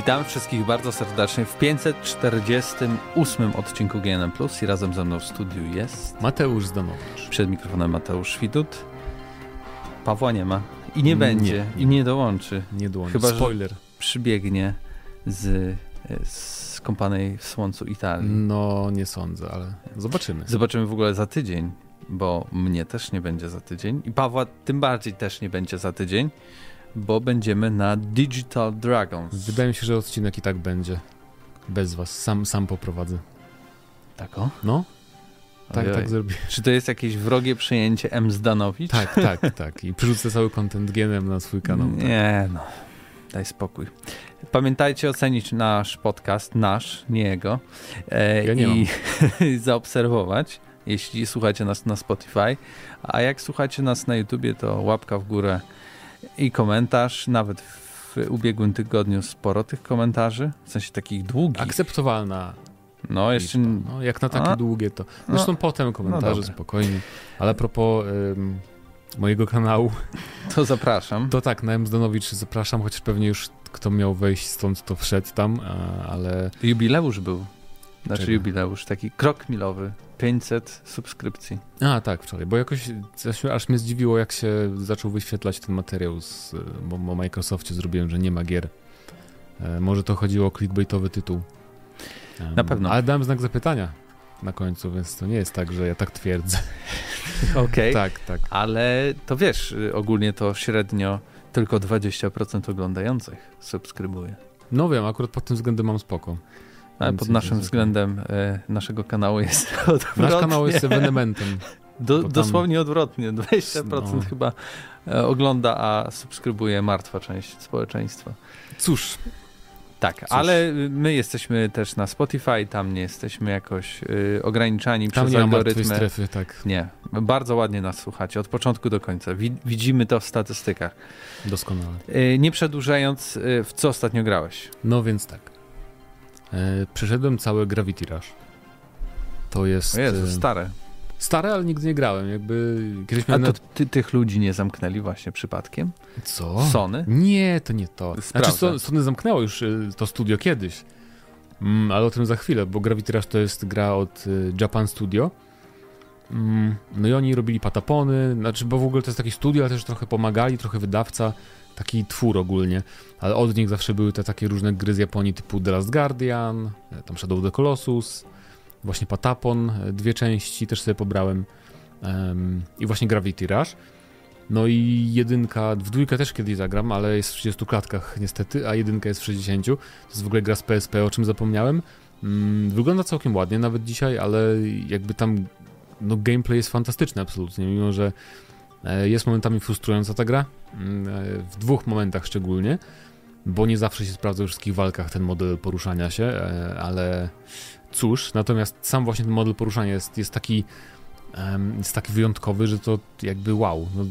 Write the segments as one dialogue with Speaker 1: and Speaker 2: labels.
Speaker 1: Witam wszystkich bardzo serdecznie w 548 odcinku GNM Plus i razem ze mną w studiu jest
Speaker 2: Mateusz Zdanowicz.
Speaker 1: Przed mikrofonem Mateusz Widut. Pawła nie ma i nie będzie
Speaker 2: nie.
Speaker 1: i nie dołączy.
Speaker 2: Nie dołączy.
Speaker 1: Chyba,
Speaker 2: Spoiler.
Speaker 1: Przybiegnie z, z kąpanej w słońcu Italii.
Speaker 2: No, nie sądzę, ale zobaczymy.
Speaker 1: Zobaczymy w ogóle za tydzień, bo mnie też nie będzie za tydzień i Pawła tym bardziej też nie będzie za tydzień bo będziemy na Digital Dragons.
Speaker 2: Wydaje mi się, że odcinek i tak będzie. Bez was. Sam, sam poprowadzę.
Speaker 1: Tak o?
Speaker 2: No. Tak,
Speaker 1: Ojoj.
Speaker 2: tak zrobię.
Speaker 1: Czy to jest jakieś wrogie przejęcie M. Zdanowicz?
Speaker 2: Tak, tak, tak. I przerzucę cały content genem na swój kanał. Tak.
Speaker 1: Nie no, daj spokój. Pamiętajcie ocenić nasz podcast, nasz, nie jego.
Speaker 2: E, ja nie
Speaker 1: I zaobserwować, jeśli słuchacie nas na Spotify. A jak słuchacie nas na YouTubie, to łapka w górę i komentarz. Nawet w ubiegłym tygodniu sporo tych komentarzy, w sensie takich długich.
Speaker 2: Akceptowalna.
Speaker 1: No, jeszcze.
Speaker 2: No, jak na takie
Speaker 1: A?
Speaker 2: długie to. Zresztą
Speaker 1: No.
Speaker 2: potem komentarze
Speaker 1: No
Speaker 2: spokojnie. Ale a propos ym, mojego kanału,
Speaker 1: To zapraszam.
Speaker 2: to tak, na M. Zdanowicz zapraszam, chociaż pewnie już kto miał wejść stąd, to wszedł tam, ale
Speaker 1: Jubileusz był. Znaczy
Speaker 2: Czego?
Speaker 1: jubileusz, taki krok milowy. 500 subskrypcji.
Speaker 2: A, tak, wczoraj, bo jakoś aż, mnie zdziwiło, jak się zaczął wyświetlać ten materiał, z, bo o Microsoftie zrobiłem, że nie ma gier. E, może to chodziło o clickbaitowy tytuł.
Speaker 1: Na pewno.
Speaker 2: Ale dałem znak zapytania na końcu, więc to nie jest tak, że ja tak twierdzę.
Speaker 1: Okej.
Speaker 2: tak, tak.
Speaker 1: Ale to wiesz, y, ogólnie to średnio tylko 20% oglądających subskrybuje.
Speaker 2: No wiem, akurat pod tym względem mam spoko.
Speaker 1: Ale pod naszym względem e, naszego kanału jest odwrotnie.
Speaker 2: Nasz kanał jest ewenementem.
Speaker 1: Do,
Speaker 2: tam-
Speaker 1: dosłownie odwrotnie. 20%
Speaker 2: No.
Speaker 1: chyba e, ogląda, a subskrybuje martwa część społeczeństwa.
Speaker 2: Cóż,
Speaker 1: Tak, ale y, my jesteśmy też na Spotify, tam nie jesteśmy jakoś y, ograniczani
Speaker 2: tam
Speaker 1: przez
Speaker 2: nie
Speaker 1: algorytmy.
Speaker 2: strefy, tak,
Speaker 1: Nie, bardzo ładnie nas słuchacie, od początku do końca. Wi- widzimy to w statystykach.
Speaker 2: doskonale.
Speaker 1: Y, nie przedłużając, y, w co ostatnio grałeś?
Speaker 2: No więc tak. E, przeszedłem całe Gravity Rush. To jest...
Speaker 1: Jezu,
Speaker 2: e,
Speaker 1: stare.
Speaker 2: Stare, ale nigdy nie grałem. Jakby kiedyś
Speaker 1: A
Speaker 2: miałem.
Speaker 1: to
Speaker 2: na-
Speaker 1: ty, tych ludzi nie zamknęli właśnie przypadkiem?
Speaker 2: Co?
Speaker 1: Sony?
Speaker 2: Nie, to nie to. Znaczy,
Speaker 1: Sprawdzę.
Speaker 2: Son- Sony zamknęło już y, to studio kiedyś. Mm, ale o tym za chwilę, bo Gravity Rush to jest gra od Japan Studio. Mm, no i oni robili patapony, znaczy, bo w ogóle to jest takie studio, ale też trochę pomagali, trochę wydawca, taki twór ogólnie. Ale od nich zawsze były te takie różne gry z Japonii typu The Last Guardian, e, tam Shadow of the Colossus, właśnie Patapon, e, dwie części też sobie pobrałem em, i właśnie Gravity Rush. No i jedynka, w dwójkę też kiedyś zagram, ale jest w 30 klatkach niestety, a jedynka jest w 60. To jest w ogóle gra z PSP, o czym zapomniałem. Mm, wygląda całkiem ładnie nawet dzisiaj, ale jakby tam no gameplay jest fantastyczny absolutnie, mimo że jest momentami frustrująca ta gra, mm, e, w dwóch momentach szczególnie, bo nie zawsze się sprawdza we wszystkich walkach ten model poruszania się, e, ale cóż, natomiast sam właśnie ten model poruszania jest, jest taki jest taki wyjątkowy, że to jakby wow, no,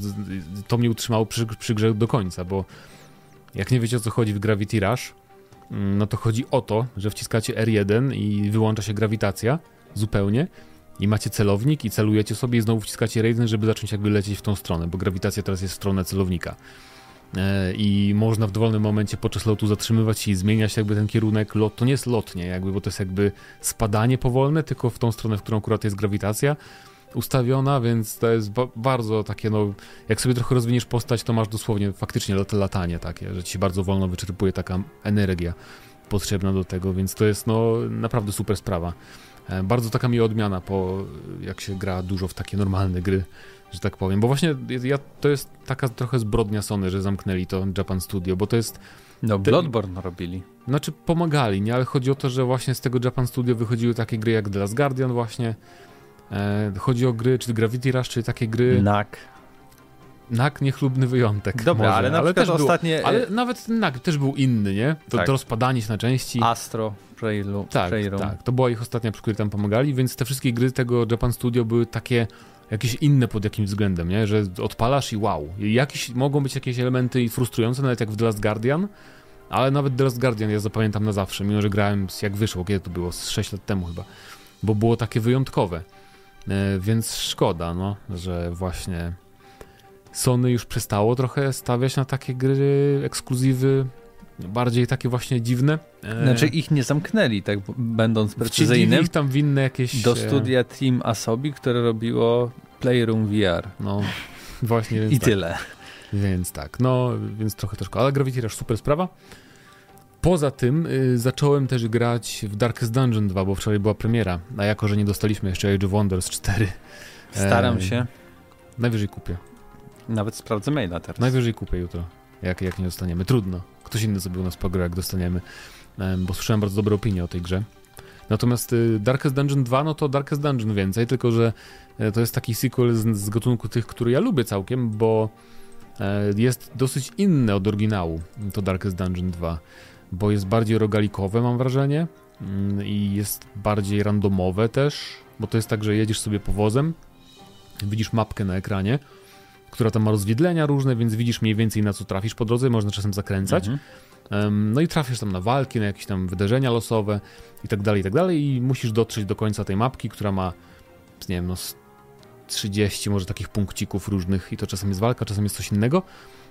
Speaker 2: to mnie utrzymało przy, przy grze do końca, bo jak nie wiecie o co chodzi w Gravity Rush, mm, no to chodzi o to, że wciskacie R1 i wyłącza się grawitacja zupełnie i macie celownik i celujecie sobie i znowu wciskacie R1, żeby zacząć jakby lecieć w tą stronę, bo grawitacja teraz jest w stronę celownika. E, I można w dowolnym momencie podczas lotu zatrzymywać się i zmieniać jakby ten kierunek. Lot to nie jest lotnie, jakby, bo to jest jakby spadanie powolne, tylko w tą stronę, w którą akurat jest grawitacja ustawiona, więc to jest ba- bardzo takie, no, jak sobie trochę rozwiniesz postać, to masz dosłownie faktycznie lot, latanie takie, że ci się bardzo wolno wyczerpuje taka energia potrzebna do tego, więc to jest, no, naprawdę super sprawa. E, Bardzo taka mi odmiana po, jak się gra dużo w takie normalne gry, że tak powiem, bo właśnie ja, to jest taka trochę zbrodnia Sony, że zamknęli to Japan Studio, bo to jest
Speaker 1: No,
Speaker 2: Ty-
Speaker 1: Bloodborne robili.
Speaker 2: znaczy pomagali, nie? Ale chodzi o to, że właśnie z tego Japan Studio wychodziły takie gry jak The Last Guardian właśnie. E, chodzi o gry, czy Gravity Rush, czy takie gry...
Speaker 1: NAK.
Speaker 2: Nak niechlubny wyjątek.
Speaker 1: Dobra,
Speaker 2: może,
Speaker 1: ale na przykład
Speaker 2: też
Speaker 1: ostatnie...
Speaker 2: Ale nawet ten Nak też był inny, nie? To,
Speaker 1: Tak.
Speaker 2: to rozpadanie się na części.
Speaker 1: Astro Playroom.
Speaker 2: tak, tak. To była ich ostatnia, przy której tam pomagali, więc te wszystkie gry tego Japan Studio były takie jakieś inne pod jakimś względem, nie? Że odpalasz i wow. Jakieś, mogą być jakieś elementy frustrujące, nawet jak w The Last Guardian, ale nawet The Last Guardian ja zapamiętam na zawsze, mimo że grałem jak wyszło, kiedy to było, z 6 lat temu chyba, bo było takie wyjątkowe. E, więc szkoda, no, że właśnie Sony już przestało trochę stawiać na takie gry, ekskluzywy bardziej takie właśnie dziwne.
Speaker 1: E, znaczy ich nie zamknęli, tak będąc precyzyjnym.
Speaker 2: ich tam winne jakieś...
Speaker 1: Do studia Team Asobi, które robiło Playroom VR.
Speaker 2: No, właśnie.
Speaker 1: I tak. tyle.
Speaker 2: Więc tak, no, więc trochę troszkę, ale Gravity Rush super sprawa. Poza tym y, zacząłem też grać w Darkest Dungeon 2, bo wczoraj była premiera, a jako, że nie dostaliśmy jeszcze Age of Wonders 4.
Speaker 1: Staram e, się.
Speaker 2: Najwyżej kupię.
Speaker 1: Nawet sprawdzę maila teraz.
Speaker 2: Najwyżej kupię jutro, jak, jak nie dostaniemy. Trudno. Ktoś inny sobie u nas pogra, jak dostaniemy, bo słyszałem bardzo dobre opinie o tej grze. Natomiast y, Darkest Dungeon 2, no to Darkest Dungeon więcej, tylko że e, to jest taki sequel z, z gatunku tych, który ja lubię całkiem, bo e, jest dosyć inny od oryginału, to Darkest Dungeon 2 bo jest bardziej rogalikowe, mam wrażenie, mm, i jest bardziej randomowe też, bo to jest tak, że jedziesz sobie powozem, widzisz mapkę na ekranie, która tam ma rozwidlenia różne, więc widzisz mniej więcej na co trafisz po drodze, można czasem zakręcać. Mhm. No i trafisz tam na walki, na jakieś tam wydarzenia losowe i tak dalej, i tak dalej i musisz dotrzeć do końca tej mapki, która ma, nie wiem, no 30 może takich punkcików różnych i to czasem jest walka, czasem jest coś innego.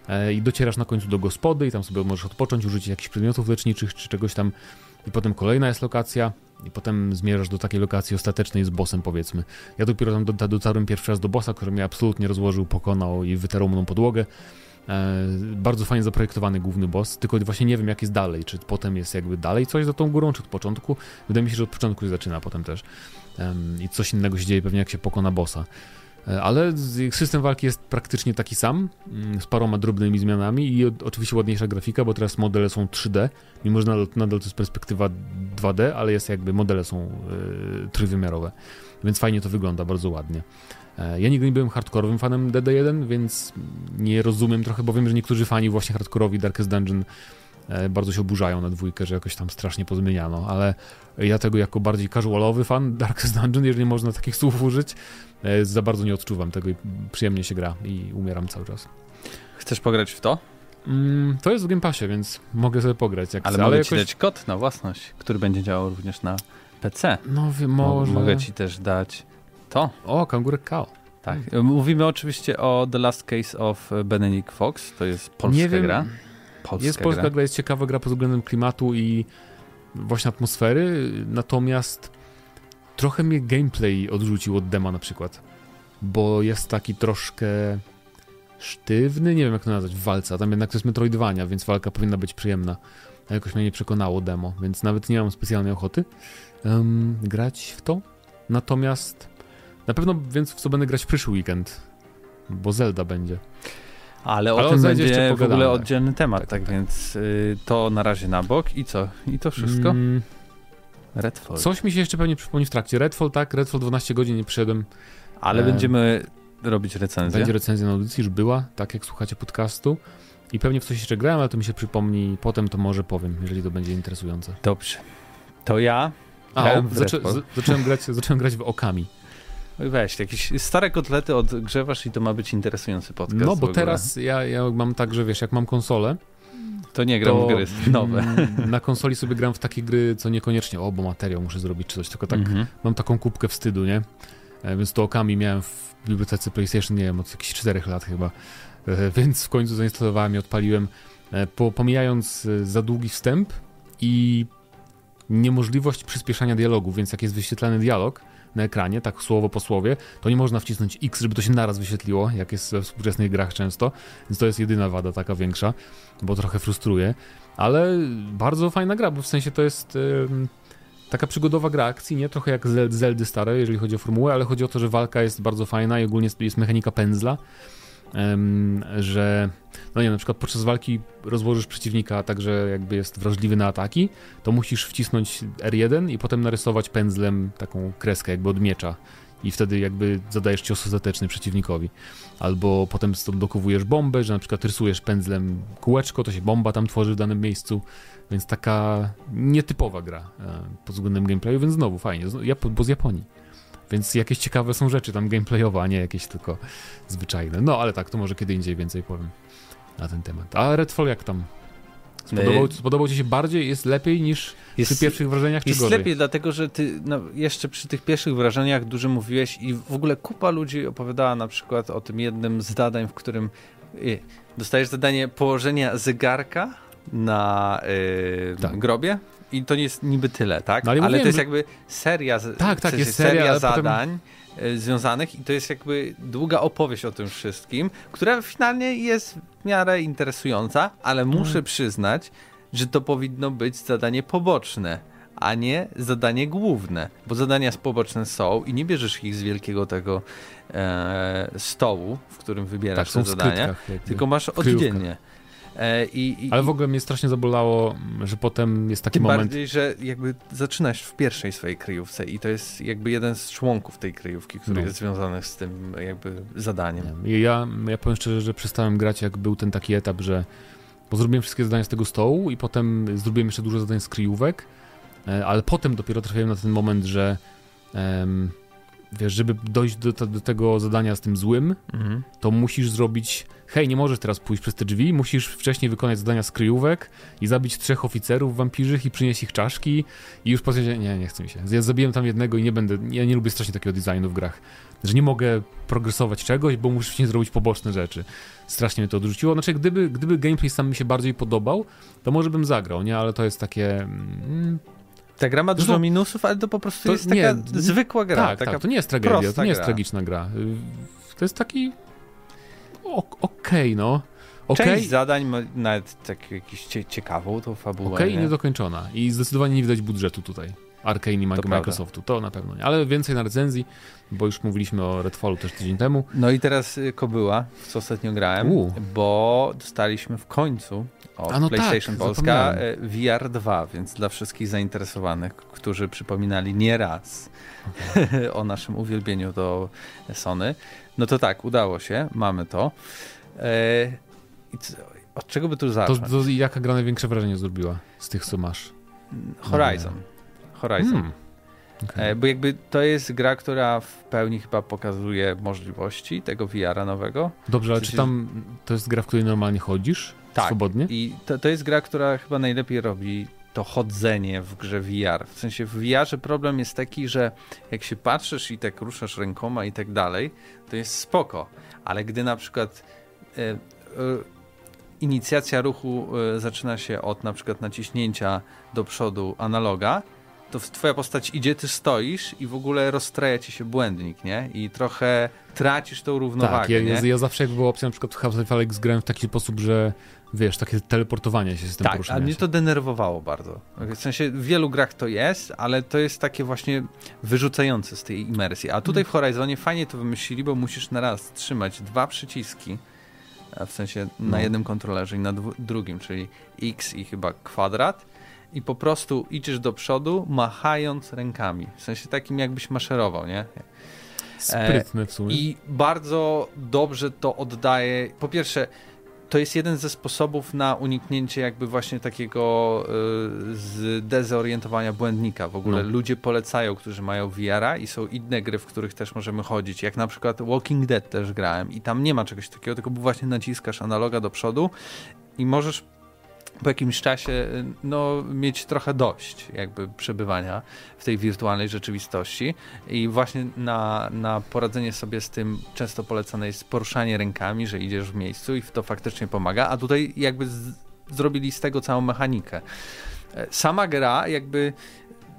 Speaker 2: E, i docierasz na końcu do gospody i tam sobie możesz odpocząć, użyć jakichś przedmiotów leczniczych czy czegoś tam i potem kolejna jest lokacja i potem zmierzasz do takiej lokacji ostatecznej z bossem powiedzmy. Ja dopiero tam do, dotarłem pierwszy raz do bossa, który mnie absolutnie rozłożył, pokonał i wytarł mną podłogę. E, bardzo fajnie zaprojektowany główny boss, tylko właśnie nie wiem jak jest dalej, czy potem jest jakby dalej coś za tą górą, czy od początku. Wydaje mi się, że od początku się zaczyna potem też. I coś innego się dzieje pewnie jak się pokona bossa. E, ale system walki jest praktycznie taki sam, mm, z paroma drobnymi zmianami i oczywiście ładniejsza grafika, bo teraz modele są 3D, mimo że nadal, nadal to jest perspektywa 2D, ale jest jakby modele są yy, trójwymiarowe, więc fajnie to wygląda, bardzo ładnie. E, ja nigdy nie byłem hardkorowym fanem DD1, więc nie rozumiem trochę, bo wiem, że niektórzy fani właśnie hardkorowi Darkest Dungeon E, bardzo się oburzają na dwójkę, że jakoś tam strasznie pozmieniano, ale ja tego jako bardziej casualowy fan Darkest Dungeon, jeżeli można takich słów użyć, e, za bardzo nie odczuwam tego i przyjemnie się gra i umieram cały czas.
Speaker 1: Chcesz pograć w to?
Speaker 2: Mm, to jest w Game Passie, więc mogę sobie pograć. Jak
Speaker 1: ale chcę, mogę ale ci jakoś... dać kod na własność, który będzie działał również na PC.
Speaker 2: No wiem, może...
Speaker 1: Mogę ci też dać to.
Speaker 2: O, Kangurek Kao.
Speaker 1: Tak. Mówimy oczywiście o The Last Case of Benedict Fox. To jest polska nie wiem, gra.
Speaker 2: Polska jest polska gra. gra, jest ciekawa gra pod względem klimatu i właśnie atmosfery, natomiast trochę mnie gameplay odrzucił od dema na przykład, bo jest taki troszkę sztywny, nie wiem jak to nazwać, w walce, tam jednak to jest Metroidvania, więc walka powinna być przyjemna. A jakoś mnie nie przekonało demo, więc nawet nie mam specjalnej ochoty um, grać w to. Natomiast na pewno więc w co będę grać w przyszły weekend, bo Zelda będzie.
Speaker 1: Ale o Ale tym będzie w ogóle oddzielny temat, tak, tak, tak więc y, to na razie na bok i co? I to wszystko? Mm.
Speaker 2: Redfall. Coś mi się jeszcze pewnie przypomni w trakcie. Redfall, tak, Redfall 12 godzin nie przyszedłem.
Speaker 1: Ale e... będziemy robić recenzję.
Speaker 2: Będzie recenzja na audycji, już była, tak jak słuchacie podcastu. I pewnie w coś jeszcze grałem, ale to mi się przypomni potem, to może powiem, jeżeli to będzie interesujące.
Speaker 1: Dobrze. To ja.
Speaker 2: A, o, zaczę, zacząłem, grać, zacząłem grać w Okami.
Speaker 1: Weź, jakieś stare kotlety odgrzewasz i to ma być interesujący podcast.
Speaker 2: No bo teraz ja, ja mam tak, że wiesz, jak mam konsolę,
Speaker 1: to nie gram to, w gry nowe.
Speaker 2: Na konsoli sobie gram w takie gry, co niekoniecznie, o, bo materiał muszę zrobić czy coś, tylko tak -hmm. mam taką kubkę wstydu, nie? E, więc to okami miałem w bibliotece PlayStation, nie wiem, od jakichś 4 lat chyba. E, więc w końcu zainstalowałem i odpaliłem, e, po, pomijając za długi wstęp i niemożliwość przyspieszania dialogu, więc jak jest wyświetlany dialog, na ekranie, tak słowo po słowie, to nie można wcisnąć X, żeby to się naraz wyświetliło, jak jest we współczesnych grach często, więc to jest jedyna wada taka większa, bo trochę frustruje, ale bardzo fajna gra, bo w sensie to jest... Yy, taka przygodowa gra akcji, nie? Trochę jak Zeldy stare, jeżeli chodzi o formułę, ale chodzi o to, że walka jest bardzo fajna i ogólnie jest, mechanika pędzla, że no nie, na przykład podczas walki rozłożysz przeciwnika tak, że jakby jest wrażliwy na ataki, to musisz wcisnąć R1 i potem narysować pędzlem taką kreskę jakby od miecza i wtedy jakby zadajesz cios ostateczny przeciwnikowi. Albo potem dokowujesz bombę, że na przykład rysujesz pędzlem kółeczko, to się bomba tam tworzy w danym miejscu, więc taka nietypowa gra e, pod względem gameplayu, więc znowu fajnie, bo z Japonii. Więc jakieś ciekawe są rzeczy tam gameplayowe, a nie jakieś tylko zwyczajne. No ale tak, to może kiedy indziej więcej powiem na ten temat. A Redfall jak tam? Spodobał, e, spodobał ci się bardziej? Jest lepiej niż jest, przy pierwszych wrażeniach, czy
Speaker 1: Jest
Speaker 2: gorzej?
Speaker 1: lepiej, dlatego że ty no, jeszcze przy tych pierwszych wrażeniach dużo mówiłeś i w ogóle kupa ludzi opowiadała na przykład o tym jednym z zadań, w którym y, dostajesz zadanie położenia zegarka na yy, tak. grobie i to nie jest niby tyle, tak?
Speaker 2: No,
Speaker 1: ale,
Speaker 2: ale
Speaker 1: to jest jakby seria,
Speaker 2: tak, tak,
Speaker 1: jest seria, seria zadań potem... Związanych i to jest jakby długa opowieść o tym wszystkim, która finalnie jest w miarę interesująca, ale muszę hmm. przyznać, że to powinno być zadanie poboczne a nie zadanie główne, bo zadania poboczne są i nie bierzesz ich z wielkiego tego e, stołu, w którym wybierasz tak, te zadania, tylko masz oddzielnie.
Speaker 2: E, I, i, Ale w ogóle mnie strasznie zabolało, że potem jest taki
Speaker 1: tym
Speaker 2: moment...
Speaker 1: bardziej, że jakby zaczynasz w pierwszej swojej kryjówce i to jest jakby jeden z członków tej kryjówki, który no. jest związany z tym jakby zadaniem.
Speaker 2: Ja, ja powiem szczerze, że przestałem grać, jak był ten taki etap, że bo zrobiłem wszystkie zadania z tego stołu i potem zrobiłem jeszcze dużo zadań z kryjówek, e, ale potem dopiero trafiłem na ten moment, że um, wiesz, żeby dojść do, do, tego zadania z tym złym, mhm. to musisz zrobić hej, nie możesz teraz pójść przez te drzwi, musisz wcześniej wykonać zadania z kryjówek i zabić trzech oficerów wampirzych i przynieść ich czaszki i już potem nie, nie chce mi się. Ja zabiłem tam jednego i nie będę, ja nie lubię strasznie takiego designu w grach, że nie mogę progresować czegoś, bo muszę nie zrobić poboczne rzeczy. Strasznie mnie to odrzuciło. Znaczy, gdyby, gdyby gameplay sam mi się bardziej podobał, to może bym zagrał, nie? Ale to jest takie... Mm,
Speaker 1: ta gra ma dużo Zresztą, minusów, ale to po prostu to jest taka nie, zwykła gra.
Speaker 2: Tak,
Speaker 1: taka
Speaker 2: tak, to nie jest tragedia, to nie jest gra. tragiczna gra. To jest taki okej, okay, no. Okay.
Speaker 1: Część zadań ma nawet tak jakąś ciekawą tą fabułę.
Speaker 2: Okej, okay, nie? niedokończona. I zdecydowanie nie widać budżetu tutaj. Arkane to Microsoftu, prawda. to na pewno nie. Ale więcej na recenzji, bo już mówiliśmy o Redfallu też tydzień temu.
Speaker 1: No i teraz y, Kobyła, w co ostatnio grałem, U. bo dostaliśmy w końcu od no PlayStation tak, Polska y, VR 2, więc dla wszystkich zainteresowanych, którzy przypominali nieraz okay. o naszym uwielbieniu do Sony, no to tak, udało się, mamy to. E, od czego by tu zacząć?
Speaker 2: To, to jaka gra największe wrażenie zrobiła z tych, co masz?
Speaker 1: Horizon. Horizon. Hmm. Okay. E, bo jakby to jest gra, która w pełni chyba pokazuje możliwości tego VR-a nowego.
Speaker 2: Dobrze, ale czy tam to jest gra, w której normalnie chodzisz? Tak. Swobodnie?
Speaker 1: I to, to jest gra, która chyba najlepiej robi to chodzenie w grze VR. W sensie w VR problem jest taki, że jak się patrzysz i tak ruszasz rękoma i tak dalej, to jest spoko, ale gdy na przykład e, e, inicjacja ruchu e, zaczyna się od na przykład naciśnięcia do przodu analoga, to twoja postać idzie, ty stoisz i w ogóle rozstraja ci się błędnik, nie? I trochę tracisz tą równowagę,
Speaker 2: Tak, ja, ja zawsze jak była opcja na przykład w Half-Life Alyx grałem w taki sposób, że wiesz, takie teleportowanie się z tym
Speaker 1: Tak, a mnie to denerwowało bardzo. W sensie w wielu grach to jest, ale to jest takie właśnie wyrzucające z tej imersji. A tutaj w Horizonie fajnie to wymyślili, bo musisz na raz trzymać dwa przyciski, w sensie na no. jednym kontrolerze i na drugim, czyli X i chyba kwadrat i po prostu idziesz do przodu, machając rękami. W sensie takim, jakbyś maszerował, nie?
Speaker 2: Sprytne w sumie.
Speaker 1: I bardzo dobrze to oddaje. Po pierwsze, to jest jeden ze sposobów na uniknięcie jakby właśnie takiego y, zdezorientowania błędnika. W ogóle no. ludzie polecają, którzy mają VR-a i są inne gry, w których też możemy chodzić. Jak na przykład Walking Dead też grałem i tam nie ma czegoś takiego, tylko właśnie naciskasz analoga do przodu i możesz po jakimś czasie y, no, mieć trochę dość jakby przebywania w tej wirtualnej rzeczywistości i właśnie na, na poradzenie sobie z tym często polecane jest poruszanie rękami, że idziesz w miejscu i to faktycznie pomaga, a tutaj jakby z, zrobili z tego całą mechanikę. E, sama gra jakby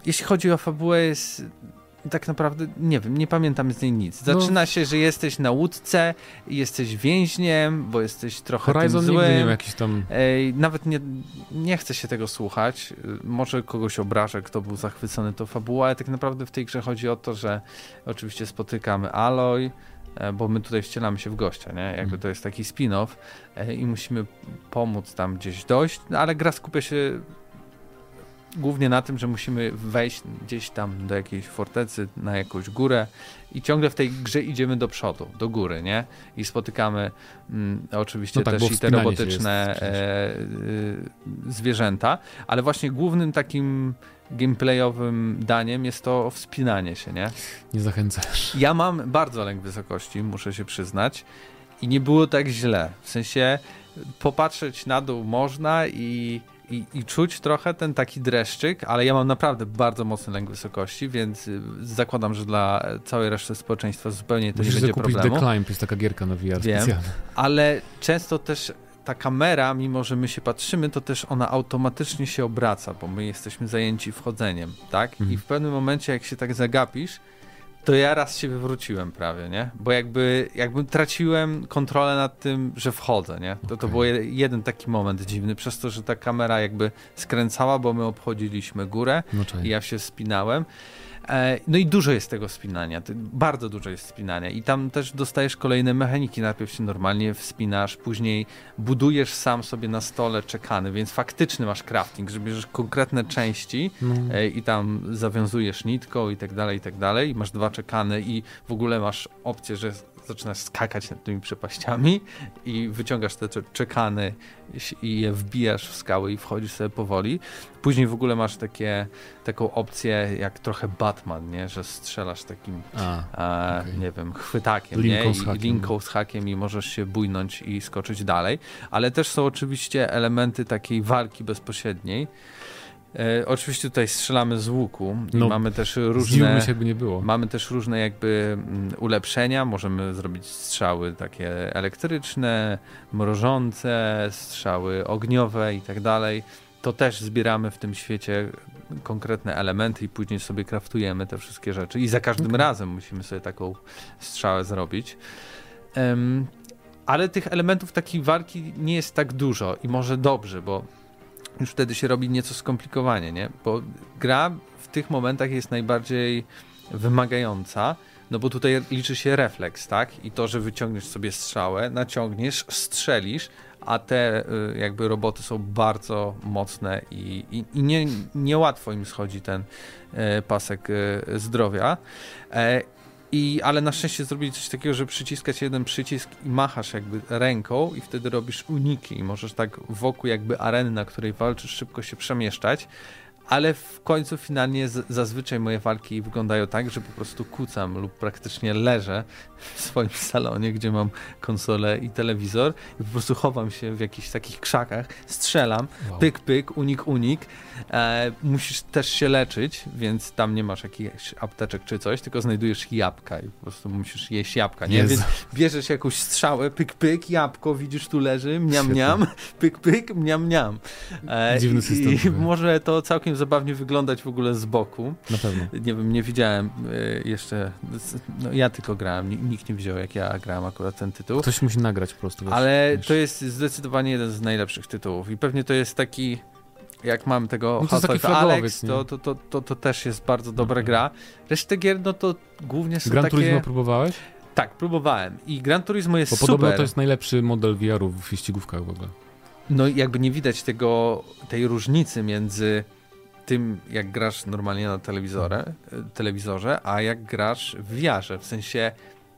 Speaker 1: jeśli chodzi o fabułę jest tak naprawdę nie wiem, nie pamiętam z niej nic. No. Zaczyna no. się, że jesteś na łódce, jesteś więźniem, bo jesteś trochę
Speaker 2: Horizon
Speaker 1: tym złym.
Speaker 2: nie ma jakiś tam...
Speaker 1: Ej, nawet nie, nie chcę się tego słuchać. Może kogoś obrażę, kto był zachwycony tą fabułą, ale tak naprawdę w tej grze chodzi o to, że oczywiście spotykamy Aloy, e, bo my tutaj wcielamy się w gościa, nie? Jakby mhm. to jest taki spin-off e, i musimy pomóc tam gdzieś dojść, no, ale gra skupia się głównie na tym, że musimy wejść gdzieś tam do jakiejś fortecy, na jakąś górę i ciągle w tej grze idziemy do przodu, do góry, nie? I spotykamy mm, oczywiście no tak, też i te robotyczne jest, e, e, zwierzęta, ale właśnie głównym takim gameplayowym daniem jest to wspinanie się, nie?
Speaker 2: Nie zachęcasz.
Speaker 1: Ja mam bardzo lęk wysokości, muszę się przyznać i nie było tak źle. W sensie popatrzeć na dół można i i, i czuć trochę ten taki dreszczyk, ale ja mam naprawdę bardzo mocny lęk wysokości, więc y, zakładam, że dla całej reszty społeczeństwa zupełnie to Musisz nie będzie
Speaker 2: kupić
Speaker 1: problemu.
Speaker 2: The Climb, jest taka gierka na VR Wiem,
Speaker 1: ale często też ta kamera, mimo że my się patrzymy, to też ona automatycznie się obraca, bo my jesteśmy zajęci wchodzeniem, tak? Mhm. I w pewnym momencie, jak się tak zagapisz, to ja raz się wywróciłem prawie, nie? Bo jakby, jakby traciłem kontrolę nad tym, że wchodzę, nie? To, okay. to był jeden taki moment dziwny, przez to, że ta kamera jakby skręcała, bo my obchodziliśmy górę no i ja się spinałem. E, no i dużo jest tego spinania, bardzo dużo jest spinania i tam też dostajesz kolejne mechaniki. Najpierw się normalnie wspinasz, później budujesz sam sobie na stole czekany, więc faktyczny masz crafting, że bierzesz konkretne części. E, i tam zawiązujesz nitką i tak dalej, i tak dalej. Masz dwa czekany i w ogóle masz opcję, że zaczynasz skakać nad tymi przepaściami i wyciągasz te czekany i je wbijasz w skały i wchodzisz sobie powoli. Później w ogóle masz takie, taką opcję jak trochę Batman, nie? że strzelasz takim, A, okay. nie wiem, chwytakiem linką nie? I, z hakiem. linką z hakiem i możesz się bójnąć i skoczyć dalej. Ale też są oczywiście elementy takiej walki bezpośredniej. E, oczywiście tutaj strzelamy z łuku i no, mamy też różne.
Speaker 2: Się, nie było.
Speaker 1: Mamy też różne jakby mm, ulepszenia. Możemy zrobić strzały takie elektryczne, mrożące, strzały ogniowe i tak dalej. To też zbieramy w tym świecie konkretne elementy i później sobie kraftujemy te wszystkie rzeczy. I za każdym okay. razem musimy sobie taką strzałę zrobić. Um, ale tych elementów takiej walki nie jest tak dużo i może dobrze, bo już wtedy się robi nieco skomplikowanie, nie? Bo gra w tych momentach jest najbardziej wymagająca, no bo tutaj liczy się refleks, tak? I to, że wyciągniesz sobie strzałę, naciągniesz, strzelisz, a te y, jakby roboty są bardzo mocne i, i, i nie, niełatwo im schodzi ten e, pasek e, zdrowia. I, ale na szczęście zrobili coś takiego, że przyciskać jeden przycisk i machasz jakby ręką i wtedy robisz uniki i możesz tak wokół jakby areny, na której walczysz, szybko się przemieszczać ale w końcu finalnie z, zazwyczaj moje walki wyglądają tak, że po prostu kucam lub praktycznie leżę w swoim salonie, gdzie mam konsolę i telewizor i po prostu chowam się w jakichś takich krzakach, strzelam, wow. pyk, pyk, unik, unik. E, musisz też się leczyć, więc tam nie masz jakichś apteczek czy coś, tylko znajdujesz jabłka i po prostu musisz jeść jabłka, nie? Więc bierzesz jakąś strzałę, pyk, pyk, jabłko, widzisz tu leży, mniam, mniam, pyk, pyk, mniam, mniam.
Speaker 2: E, Dziwny system.
Speaker 1: I, i może to całkiem zabawnie wyglądać w ogóle z boku.
Speaker 2: Na pewno.
Speaker 1: Nie wiem, nie widziałem e, jeszcze, no ja tylko grałem, nikt nie widział jak ja grałem akurat ten tytuł.
Speaker 2: Ktoś musi nagrać po prostu. Wiesz,
Speaker 1: Ale wiesz. to jest zdecydowanie jeden z najlepszych tytułów i pewnie to jest taki jak mam tego no to Half-Life Alex, to, to, to, to, to też jest bardzo dobra gra. Resztę gier, no to głównie są
Speaker 2: Gran
Speaker 1: takie...
Speaker 2: Turismo próbowałeś?
Speaker 1: Tak, próbowałem. I Gran Turismo jest
Speaker 2: Bo
Speaker 1: super.
Speaker 2: podobno to jest najlepszy model VR-u w wyścigówkach w ogóle.
Speaker 1: No jakby nie widać tego, tej różnicy między tym, jak grasz normalnie na telewizorze, telewizorze a jak grasz w VR-ze. W sensie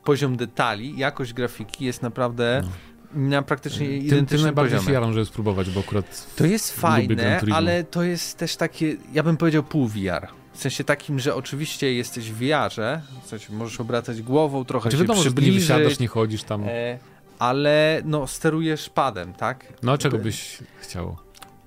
Speaker 1: poziom detali, jakość grafiki jest naprawdę... No na praktycznie tym, identycznym tym
Speaker 2: najbardziej
Speaker 1: poziomie.
Speaker 2: się jaram, żeby spróbować, bo akurat
Speaker 1: To jest fajne, ale to jest też takie, ja bym powiedział pół VR. W sensie takim, że oczywiście jesteś w VR-ze, sensie możesz obracać głową, trochę Czy znaczy, się wiadomo, przybliżyć.
Speaker 2: nie wysiadasz, nie chodzisz tam. E,
Speaker 1: ale no, sterujesz padem, tak?
Speaker 2: No, czego byś chciał?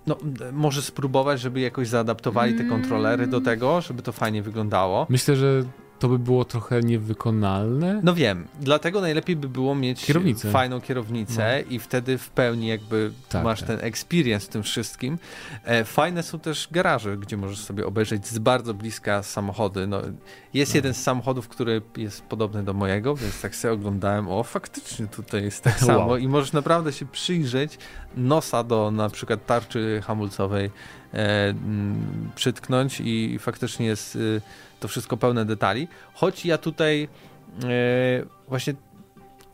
Speaker 1: No, może spróbować, żeby jakoś zaadaptowali te kontrolery do tego, żeby to fajnie wyglądało.
Speaker 2: Myślę, że to by było trochę niewykonalne.
Speaker 1: No wiem, dlatego najlepiej by było mieć kierownicę. fajną kierownicę no. i wtedy w pełni jakby tak, masz tak. ten experience w tym wszystkim. E, fajne są też garaże, gdzie możesz sobie obejrzeć z bardzo bliska samochody. No, jest no. jeden z samochodów, który jest podobny do mojego, więc tak sobie oglądałem, o faktycznie tutaj jest tak wow. samo i możesz naprawdę się przyjrzeć nosa do na przykład tarczy hamulcowej e, przytknąć i faktycznie jest y, to wszystko pełne detali. Choć ja tutaj e, właśnie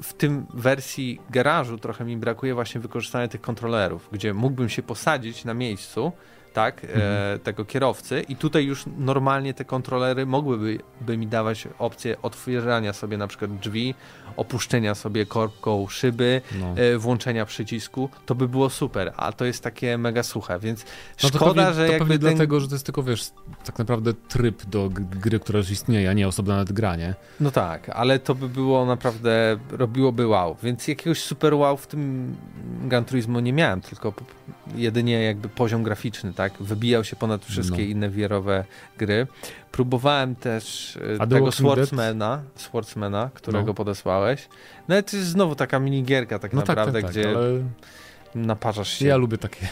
Speaker 1: w tym wersji garażu trochę mi brakuje właśnie wykorzystania tych kontrolerów, gdzie mógłbym się posadzić na miejscu tak, e, mhm. tego kierowcy i tutaj już normalnie te kontrolery mogłyby by mi dawać opcję otwierania sobie na przykład drzwi, opuszczenia sobie korbką szyby, no. e, włączenia przycisku, to by było super, a to jest takie mega suche, więc no szkoda, pewnie, że
Speaker 2: to
Speaker 1: jakby
Speaker 2: ten... dlatego, że to jest tylko, wiesz, tak naprawdę tryb do gry, która już istnieje, a nie osobna nadgranie.
Speaker 1: No tak, ale to by było naprawdę, robiłoby wow, więc jakiegoś super wow w tym Gran Turismo nie miałem, tylko jedynie jakby poziom graficzny, tak, wybijał się ponad wszystkie no. inne wierowe gry. Próbowałem też e, A tego Swordsmana, Swordsmana, którego no. podesłałeś. No ale to jest znowu taka minigierka tak no naprawdę, tak, tak, tak, gdzie... Ale... naparzasz się.
Speaker 2: Ja lubię takie.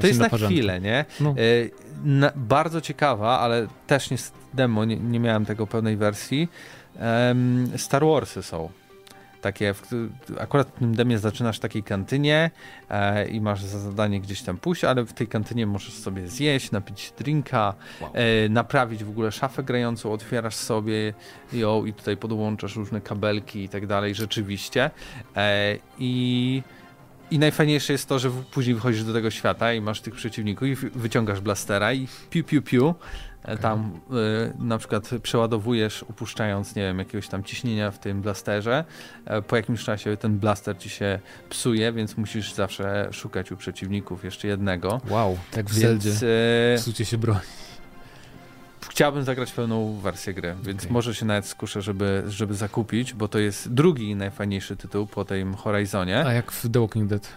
Speaker 1: To jest na chwilę, nie?
Speaker 2: No.
Speaker 1: E, na, bardzo ciekawa, ale też nie demo, nie, nie miałem tego pełnej wersji. Em, Star Warsy są. Takie, w, akurat w tym demie zaczynasz w takiej kantynie e, i masz za zadanie gdzieś tam pójść, ale w tej kantynie możesz sobie zjeść, napić drinka,
Speaker 2: Wow.
Speaker 1: e, naprawić w ogóle szafę grającą, otwierasz sobie ją i tutaj podłączasz różne kabelki i tak dalej, rzeczywiście. E, I i najfajniejsze jest to, że później wychodzisz do tego świata i masz tych przeciwników i wy- wyciągasz blastera i piu piu piu. E, Tam y, na przykład przeładowujesz, upuszczając, nie wiem, jakiegoś tam ciśnienia w tym blasterze. E, po jakimś czasie ten blaster ci się psuje, więc musisz zawsze szukać u przeciwników jeszcze jednego.
Speaker 2: Wow, tak w Zeldzie.
Speaker 1: Więc e,
Speaker 2: Psucie się broń.
Speaker 1: chciałbym zagrać pełną wersję gry, więc
Speaker 2: Okej.
Speaker 1: może się nawet skuszę, żeby, żeby zakupić, bo to jest drugi najfajniejszy tytuł po tym Horizonie.
Speaker 2: A jak w The Walking Dead?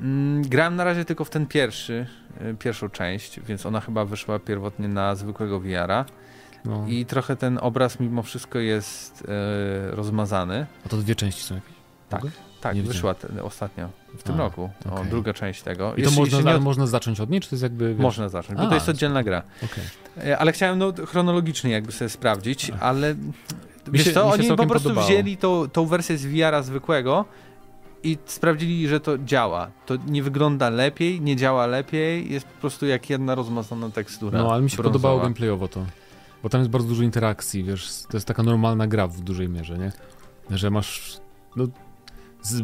Speaker 1: Mm, Grałem na razie tylko w ten pierwszy, y, pierwszą część, więc ona chyba wyszła pierwotnie na zwykłego VR-a
Speaker 2: No.
Speaker 1: i trochę ten obraz mimo wszystko jest e, rozmazany.
Speaker 2: A to dwie części są jakieś?
Speaker 1: Tak,
Speaker 2: Mogę?
Speaker 1: tak,
Speaker 2: Nie
Speaker 1: wyszła te, ostatnio, w tym
Speaker 2: A,
Speaker 1: roku, o,
Speaker 2: okej.
Speaker 1: druga część tego.
Speaker 2: I to
Speaker 1: Jeszcze-
Speaker 2: można,
Speaker 1: jeszcze nie
Speaker 2: można zacząć od niej, czy to jest jakby... Wiesz...
Speaker 1: Można zacząć, bo
Speaker 2: A,
Speaker 1: to jest oddzielna gra.
Speaker 2: Okej.
Speaker 1: E, Ale chciałem no, chronologicznie jakby sobie sprawdzić,
Speaker 2: Ach.
Speaker 1: ale wiesz
Speaker 2: się-
Speaker 1: co, oni po prostu
Speaker 2: podobało.
Speaker 1: wzięli tą, tą wersję z VR-a zwykłego i sprawdzili, że to działa. To nie wygląda lepiej, nie działa lepiej, jest po prostu jak jedna rozmazana tekstura.
Speaker 2: No, ale mi się
Speaker 1: brązowa.
Speaker 2: podobało gameplayowo to. Bo tam jest bardzo dużo interakcji, wiesz, to jest taka normalna gra w dużej mierze, nie? Że masz, no,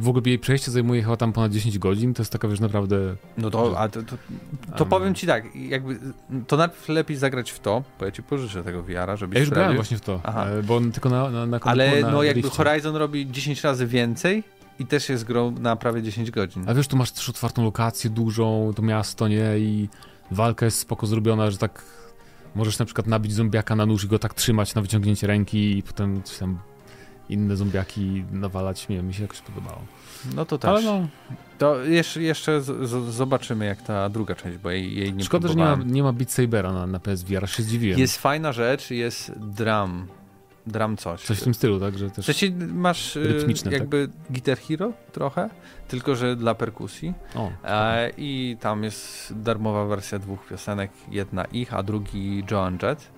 Speaker 2: w ogóle jej przejście zajmuje chyba tam ponad 10 godzin, to jest taka, wiesz, naprawdę...
Speaker 1: No to, a to, to, to powiem ci tak, jakby to najpierw lepiej zagrać w to, bo ja ci pożyczę tego VR-a, żebyś
Speaker 2: Ja już grałem właśnie w to,
Speaker 1: Aha.
Speaker 2: e, bo on tylko na, na, na
Speaker 1: Ale
Speaker 2: na
Speaker 1: no jakby
Speaker 2: liście.
Speaker 1: Horizon robi 10 razy więcej i też jest grą na prawie 10 godzin.
Speaker 2: A wiesz, tu masz też otwartą lokację dużą, to miasto, nie? I walka jest spoko zrobiona, że tak możesz na przykład nabić zombiaka na nóż i go tak trzymać na wyciągnięcie ręki i potem coś tam inne zombiaki nawalać. Nie wiem, mi się jakoś podobało.
Speaker 1: No to też.
Speaker 2: Ale no,
Speaker 1: To jeszcze, jeszcze zobaczymy jak ta druga część, bo jej, jej nie
Speaker 2: szkoda, że nie ma,
Speaker 1: próbowałem.
Speaker 2: nie ma Beat Sabera na, na PSVR, aż się zdziwiłem.
Speaker 1: Jest fajna rzecz, jest drum. Drum coś.
Speaker 2: Coś w tym stylu, tak? Że
Speaker 1: W
Speaker 2: też...
Speaker 1: sensie masz y,
Speaker 2: Rytmiczne, tak?
Speaker 1: jakby Guitar Hero trochę, tylko że dla perkusji.
Speaker 2: O,
Speaker 1: E, I tam jest darmowa wersja dwóch piosenek, jedna ich, a drugi Joan Jett.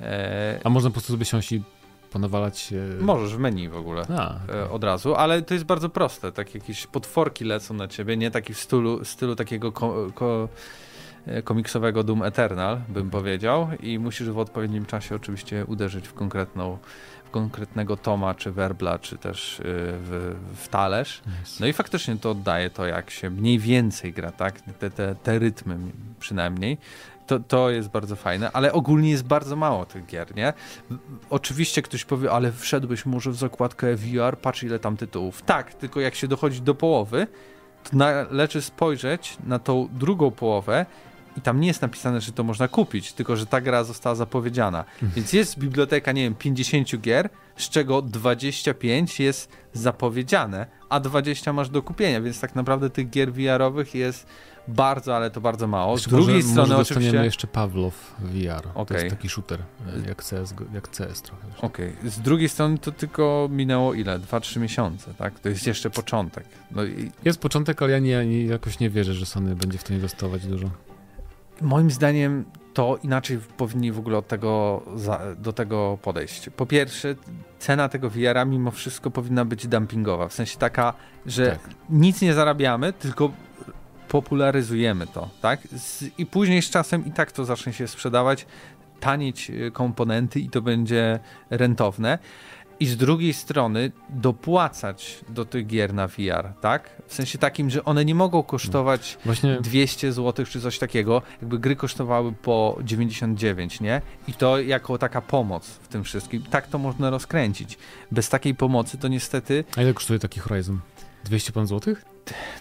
Speaker 1: E,
Speaker 2: A można po prostu sobie siąść i ponawalać... E...
Speaker 1: możesz w menu w ogóle.
Speaker 2: A,
Speaker 1: e, od razu, ale to jest bardzo proste, tak jakieś potworki lecą na ciebie, nie taki w stylu, stylu takiego ko, ko, e, komiksowego Doom Eternal, bym powiedział i musisz w odpowiednim czasie oczywiście uderzyć w konkretną w konkretnego toma, czy werbla, czy też e, w, w talerz.
Speaker 2: nice.
Speaker 1: No i faktycznie to oddaje to, jak się mniej więcej gra, tak? Te, te, te rytmy przynajmniej. To, to jest bardzo fajne, ale ogólnie jest bardzo mało tych gier, nie? Oczywiście ktoś powie, ale wszedłbyś może w zakładkę VR, patrz ile tam tytułów. Tak, tylko jak się dochodzi do połowy, to należy spojrzeć na tą drugą połowę i tam nie jest napisane, że to można kupić, tylko że ta gra została zapowiedziana. Więc jest biblioteka, nie wiem, 50 gier, z czego 25 jest zapowiedziane, a 20 masz do kupienia, więc tak naprawdę tych gier VR-owych jest bardzo, ale to bardzo mało. Z drugiej
Speaker 2: może,
Speaker 1: strony
Speaker 2: może
Speaker 1: oczywiście...
Speaker 2: jeszcze Pawlow VR. To
Speaker 1: Okej.
Speaker 2: jest taki shooter, e, jak CS, jak CS trochę.
Speaker 1: Okej, z drugiej strony to tylko minęło ile? 2-3 miesiące, tak? To jest jeszcze początek. No i
Speaker 2: Jest początek, ale ja nie, nie, jakoś nie wierzę, że Sony będzie w to inwestować dużo.
Speaker 1: Moim zdaniem to inaczej powinni w ogóle od tego, do tego podejść. Po pierwsze, cena tego VR-a mimo wszystko powinna być dumpingowa, w sensie taka, że
Speaker 2: Tak.
Speaker 1: nic nie zarabiamy, tylko popularyzujemy to, tak? I później z czasem i tak to zacznie się sprzedawać, tanieć y, komponenty i to będzie rentowne. I z drugiej strony dopłacać do tych gier na VR, tak? W sensie takim, że one nie mogą kosztować
Speaker 2: Właśnie
Speaker 1: 200 zł czy coś takiego, jakby gry kosztowały po 99, nie? I to jako taka pomoc w tym wszystkim. Tak to można rozkręcić. Bez takiej pomocy to niestety,
Speaker 2: A ile kosztuje taki Horizon? 200 pan złotych?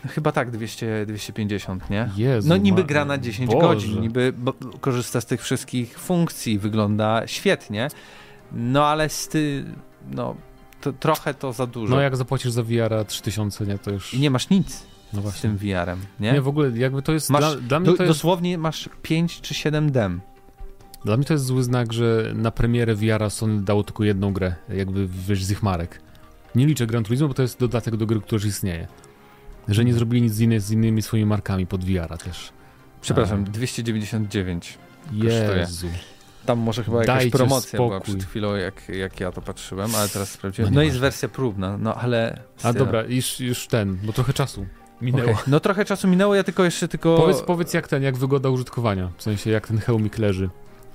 Speaker 1: no chyba tak 200, 250, nie?
Speaker 2: Jezu,
Speaker 1: No niby gra na 10
Speaker 2: Boże.
Speaker 1: godzin, niby korzysta z tych wszystkich funkcji, wygląda świetnie, no ale z ty, no to, trochę to za dużo.
Speaker 2: No jak zapłacisz za VR 3000, nie, to już...
Speaker 1: I nie masz nic
Speaker 2: no
Speaker 1: z tym VR-em, nie?
Speaker 2: Nie? w ogóle jakby to jest...
Speaker 1: Masz
Speaker 2: dla, dla, mnie
Speaker 1: Do,
Speaker 2: to jest
Speaker 1: Dosłownie masz 5 czy 7 dem.
Speaker 2: dla mnie to jest zły znak, że na premierę VR Sony dało tylko jedną grę, jakby wiesz, z ich marek. Nie liczę Gran Turismo, bo to jest dodatek do gry, która już istnieje. że nie zrobili nic z, inny, z innymi swoimi markami pod VR-a też.
Speaker 1: Przepraszam, 299
Speaker 2: Jezu.
Speaker 1: Tam może chyba jakaś
Speaker 2: Dajcie
Speaker 1: promocja
Speaker 2: spokój.
Speaker 1: była przed chwilą, jak, jak ja to patrzyłem, ale teraz sprawdziłem.
Speaker 2: No
Speaker 1: No, jest wersja próbna, no ale...
Speaker 2: A dobra, już, już ten, bo trochę czasu minęło.
Speaker 1: Okej. No trochę czasu minęło, ja tylko jeszcze tylko...
Speaker 2: Powiedz, powiedz jak ten, jak wygoda użytkowania, w sensie jak ten hełmik leży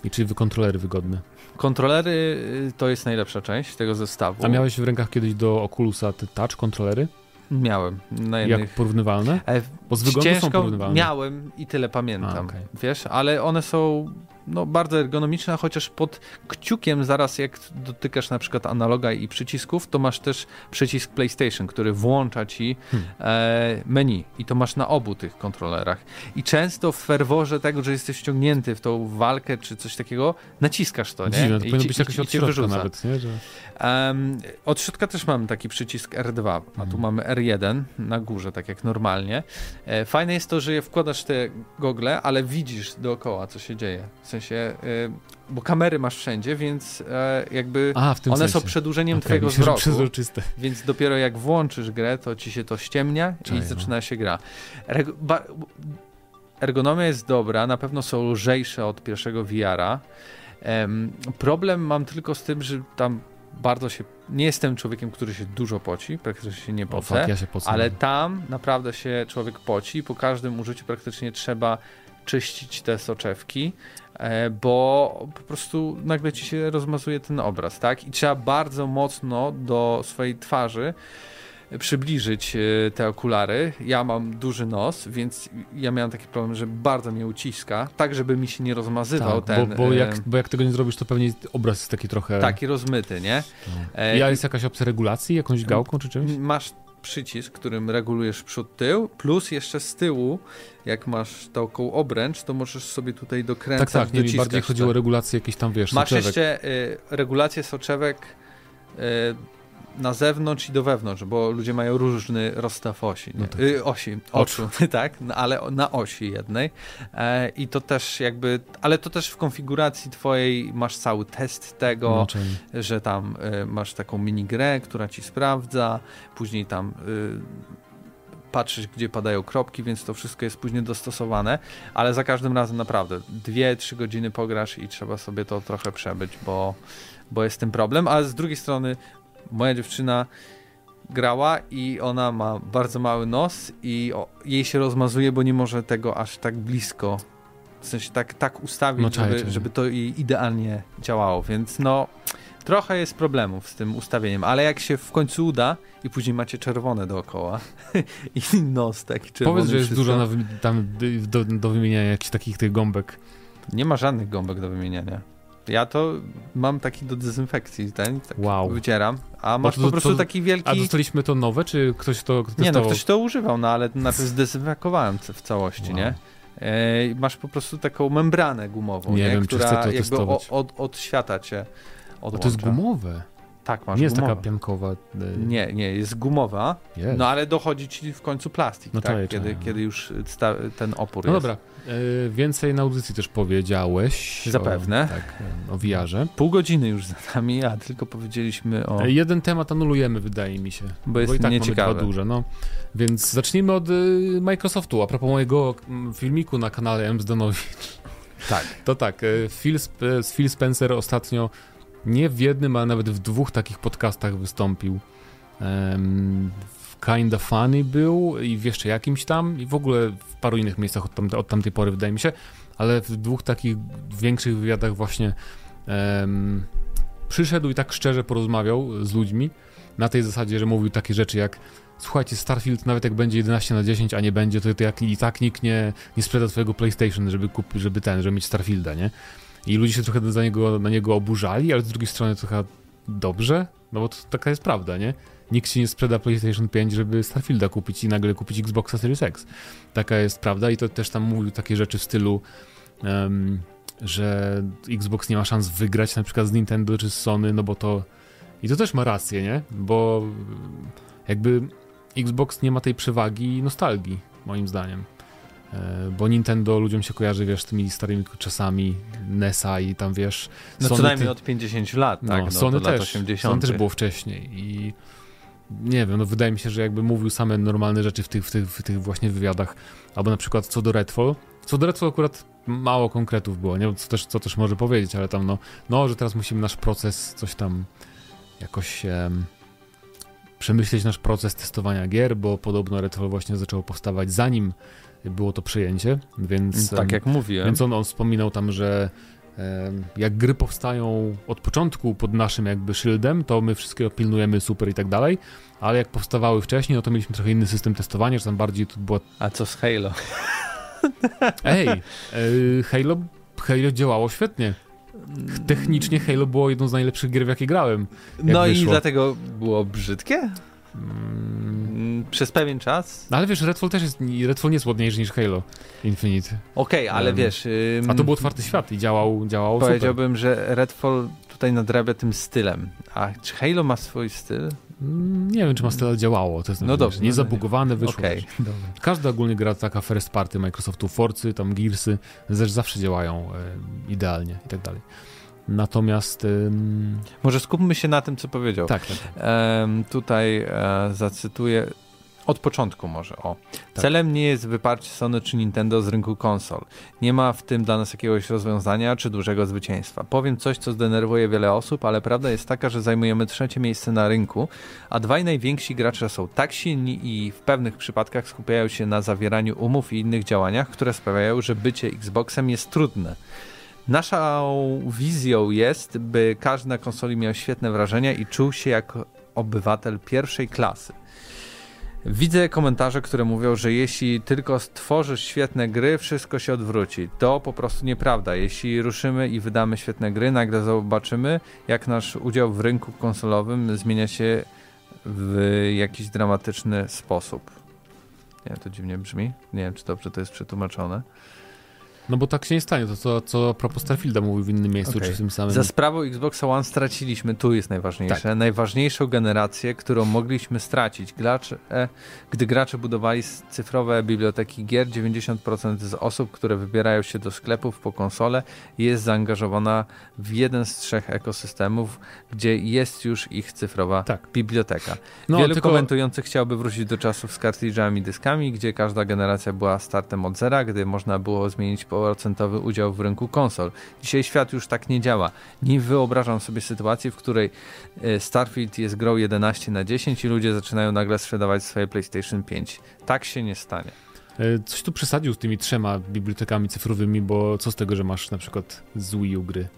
Speaker 2: i czy kontrolery wygodne.
Speaker 1: Kontrolery y, to jest najlepsza część tego zestawu.
Speaker 2: A miałeś w rękach kiedyś do Oculusa te touch kontrolery?
Speaker 1: Miałem. Na jednych...
Speaker 2: Jak porównywalne?
Speaker 1: E,
Speaker 2: Bo z wyglądu są
Speaker 1: Ciężko
Speaker 2: porównywalne.
Speaker 1: miałem i tyle pamiętam,
Speaker 2: A, okej.
Speaker 1: wiesz, ale one są no, bardzo ergonomiczne, chociaż pod kciukiem zaraz jak dotykasz na przykład analoga i przycisków, to masz też przycisk PlayStation, który włącza ci
Speaker 2: Hmm.
Speaker 1: e, menu i to masz na obu tych kontrolerach. I często w ferworze tego, że jesteś wciągnięty w tą walkę czy coś takiego, naciskasz to, nie?
Speaker 2: Dziwne, to
Speaker 1: I
Speaker 2: powinno
Speaker 1: ci-
Speaker 2: być jakoś od środka nawet, nie? Że...
Speaker 1: Um, od środka też mamy taki przycisk R2, a tu
Speaker 2: Mhm.
Speaker 1: mamy R1 na górze, tak jak normalnie. E, fajne jest to, że je wkładasz te gogle, ale widzisz dookoła, co się dzieje. W sensie, e, bo kamery masz wszędzie, więc e, jakby
Speaker 2: A,
Speaker 1: one
Speaker 2: sensie.
Speaker 1: są przedłużeniem
Speaker 2: Okej,
Speaker 1: twojego
Speaker 2: myślę,
Speaker 1: wzroku, więc dopiero jak włączysz grę, to ci się to ściemnia i
Speaker 2: no.
Speaker 1: zaczyna się gra. Reg- ergonomia jest dobra, na pewno są lżejsze od pierwszego VR-a. Em, problem mam tylko z tym, że tam bardzo się. Nie jestem człowiekiem, który się dużo poci, praktycznie się nie
Speaker 2: O,
Speaker 1: pocę,
Speaker 2: fuck, ja się pocę.
Speaker 1: ale tam naprawdę się człowiek poci po każdym użyciu praktycznie trzeba czyścić te soczewki, bo po prostu nagle ci się rozmazuje ten obraz, tak? I trzeba bardzo mocno do swojej twarzy przybliżyć e, te okulary. Ja mam duży nos, więc ja miałem taki problem, że bardzo mnie uciska, tak żeby mi się nie rozmazywał
Speaker 2: tak,
Speaker 1: ten...
Speaker 2: bo, bo,
Speaker 1: e,
Speaker 2: jak, bo jak tego nie zrobisz, to pewnie obraz jest taki trochę...
Speaker 1: Taki rozmyty, nie?
Speaker 2: No.
Speaker 1: E,
Speaker 2: Ja jest jakaś opcja regulacji, jakąś gałką czy czymś?
Speaker 1: Masz przycisk, którym regulujesz przód, tył, plus jeszcze z tyłu, jak masz taką obręcz, to możesz sobie tutaj dokręcać,
Speaker 2: Tak, tak, nie, mi bardziej chodziło o regulację jakieś tam, wiesz,
Speaker 1: Masz
Speaker 2: soczewek.
Speaker 1: jeszcze y, regulację soczewek y, na zewnątrz i do wewnątrz, bo ludzie mają różny rozstaw osi?
Speaker 2: No tak.
Speaker 1: y, osi, oczu, tak, no, ale na osi jednej e, i to też jakby, ale to też w konfiguracji twojej masz cały test tego,
Speaker 2: No, czyli-
Speaker 1: że tam y, masz taką mini grę, która ci sprawdza, później tam y, patrzysz, gdzie padają kropki, więc to wszystko jest później dostosowane, ale za każdym razem naprawdę dwie, trzy godziny pograsz i trzeba sobie to trochę przebyć, bo, bo jest ten problem, ale z drugiej strony moja dziewczyna grała i ona ma bardzo mały nos i o, jej się rozmazuje, bo nie może tego aż tak blisko w sensie tak, tak ustawić,
Speaker 2: No,
Speaker 1: żeby, żeby to jej idealnie działało, więc no trochę jest problemów z tym ustawieniem, ale jak się w końcu uda i później macie czerwone dookoła i nos taki czerwony.
Speaker 2: Powiedz, że jest
Speaker 1: wszystko.
Speaker 2: dużo na tam do, do wymieniania jakichś takich tych gąbek.
Speaker 1: Nie ma żadnych gąbek do wymieniania. Ja to mam taki do dezynfekcji, ten, tak
Speaker 2: Wow.
Speaker 1: wycieram, a masz
Speaker 2: to-
Speaker 1: po prostu
Speaker 2: to-
Speaker 1: taki
Speaker 2: A
Speaker 1: wielki...
Speaker 2: dostaliśmy to nowe, czy ktoś to testował?
Speaker 1: Nie no, ktoś to używał, no ale najpierw zdezynfekowałem w całości,
Speaker 2: Wow.
Speaker 1: nie? E, masz po prostu taką membranę gumową,
Speaker 2: Nie
Speaker 1: nie,
Speaker 2: wiem,
Speaker 1: która jakby o, od, od świata cię odłącza.
Speaker 2: to jest gumowe.
Speaker 1: Tak, masz
Speaker 2: Nie jest taka piankowa. y,
Speaker 1: Nie, nie, jest gumowa,
Speaker 2: Jest.
Speaker 1: no ale dochodzi ci w końcu plastik,
Speaker 2: No
Speaker 1: tak? kiedy, kiedy już sta, ten opór
Speaker 2: No
Speaker 1: jest.
Speaker 2: dobra, y, więcej na audycji też powiedziałeś.
Speaker 1: Zapewne.
Speaker 2: O, tak, o VR-ze.
Speaker 1: Pół godziny już za nami, a tylko powiedzieliśmy o...
Speaker 2: E, Jeden temat anulujemy, wydaje mi się.
Speaker 1: Bo jest
Speaker 2: i tak mamy dwa duże, no. Więc zacznijmy od y, Microsoftu. A propos mojego filmiku na kanale M. Zdanowicz.
Speaker 1: Tak.
Speaker 2: To tak, Phil, Phil Spencer ostatnio nie w jednym, ale nawet w dwóch takich podcastach wystąpił. W Kinda Funny był i w jeszcze jakimś tam i w ogóle w paru innych miejscach od, od tamtej pory wydaje mi się, ale w dwóch takich większych wywiadach właśnie em, przyszedł i tak szczerze porozmawiał z ludźmi na tej zasadzie, że mówił takie rzeczy jak słuchajcie, Starfield nawet jak będzie 11 na 10, a nie będzie, to, to jak i tak nikt nie, nie sprzeda twojego PlayStation, żeby kupić, żeby ten, żeby mieć Starfielda, nie? I ludzie się trochę za niego, na niego oburzali, ale z drugiej strony trochę dobrze, no bo to taka jest prawda, nie? Nikt się nie sprzeda PlayStation 5, żeby Starfielda kupić i nagle kupić Xboxa Series X. Taka jest prawda i to też tam mówił takie rzeczy w stylu em, że Xbox nie ma szans wygrać na przykład z Nintendo czy z Sony, no bo to i to też ma rację, nie? Bo jakby Xbox nie ma tej przewagi nostalgii, moim zdaniem. E, Bo Nintendo ludziom się kojarzy, wiesz, z tymi starymi czasami NESa i tam, wiesz...
Speaker 1: No co
Speaker 2: Sony
Speaker 1: najmniej
Speaker 2: ty-
Speaker 1: od 50 lat, tak?
Speaker 2: no,
Speaker 1: No,
Speaker 2: Sony też,
Speaker 1: 80.
Speaker 2: Sony też było wcześniej i nie wiem, no wydaje mi się, że jakby mówił same normalne rzeczy w tych, w tych, w tych właśnie wywiadach, albo na przykład co do Redfall, co do Redfall akurat mało konkretów było, nie? Co też, co też może powiedzieć, ale tam no, no, że teraz musimy nasz proces coś tam jakoś um, przemyśleć nasz proces testowania gier, bo podobno Redfall właśnie zaczęło powstawać zanim było to przejęcie, więc...
Speaker 1: Tak jak mówiłem.
Speaker 2: Więc on, on wspominał tam, że jak gry powstają od początku pod naszym jakby szyldem, to my wszystkiego pilnujemy super i tak dalej, ale jak powstawały wcześniej, no to mieliśmy trochę inny system testowania, że tam bardziej to było...
Speaker 1: A co z Halo?
Speaker 2: Ej, e, Halo, Halo działało świetnie. Technicznie Halo było jedną z najlepszych gier, w jakie grałem.
Speaker 1: No wyszło. i dlatego było brzydkie? Mm. Przez pewien czas.
Speaker 2: No ale wiesz, Redfall też jest, Redfall nie jest ładniejszy niż Halo Infinite.
Speaker 1: Okej, okay, ale um, wiesz...
Speaker 2: Ym, a to był otwarty świat i działał, działał
Speaker 1: Powiedziałbym, super. że Redfall tutaj nadrabia tym stylem. A czy Halo ma swój styl?
Speaker 2: Mm, nie wiem, czy ma styl, działało. To jest no dobrze. Nie zabugowane, wyszło. Okay. Każda ogólnie gra taka first party Microsoftu, Forcy, tam Gearsy, też zawsze działają e, idealnie i tak dalej. Natomiast. Ym...
Speaker 1: Może skupmy się na tym, co powiedział.
Speaker 2: Tak, tak.
Speaker 1: Ym, tutaj e, zacytuję. Od początku może, o. Tak. Celem nie jest wyparcie Sony czy Nintendo z rynku konsol. Nie ma w tym dla nas jakiegoś rozwiązania czy dużego zwycięstwa. Powiem coś, co zdenerwuje wiele osób, ale prawda jest taka, że zajmujemy trzecie miejsce na rynku, a dwaj najwięksi gracze są tak silni i w pewnych przypadkach skupiają się na zawieraniu umów i innych działaniach, które sprawiają, że bycie Xboxem jest trudne. Naszą wizją jest, by każdy na konsoli miał świetne wrażenia i czuł się jak obywatel pierwszej klasy. Widzę komentarze, które mówią, że jeśli tylko stworzysz świetne gry, wszystko się odwróci. To po prostu nieprawda. Jeśli ruszymy i wydamy świetne gry, nagle zobaczymy, jak nasz udział w rynku konsolowym zmienia się w jakiś dramatyczny sposób. Nie to dziwnie brzmi. Nie wiem, czy dobrze to jest przetłumaczone.
Speaker 2: No bo tak się nie stanie, to co, co a propos Starfielda mówił w innym miejscu, okay. czy w tym samym.
Speaker 1: Za sprawą Xboxa One straciliśmy, tu jest najważniejsze, tak. najważniejszą generację, którą mogliśmy stracić. Gracze, e, gdy gracze budowali cyfrowe biblioteki gier, 90% z osób, które wybierają się do sklepów po konsole jest zaangażowana w jeden z trzech ekosystemów, gdzie jest już ich cyfrowa tak. biblioteka. No, Wielu tylko... komentujących chciałby wrócić do czasów z kartridżami i dyskami, gdzie każda generacja była startem od zera, gdy można było zmienić po procentowy udział w rynku konsol. Dzisiaj świat już tak nie działa. Nie wyobrażam sobie sytuacji, w której e, Starfield jest grą 11 na 10 i ludzie zaczynają nagle sprzedawać swoje PlayStation 5. Tak się nie stanie.
Speaker 2: E, coś tu przesadził z tymi trzema bibliotekami cyfrowymi, bo co z tego, że masz na przykład z Wii U gry?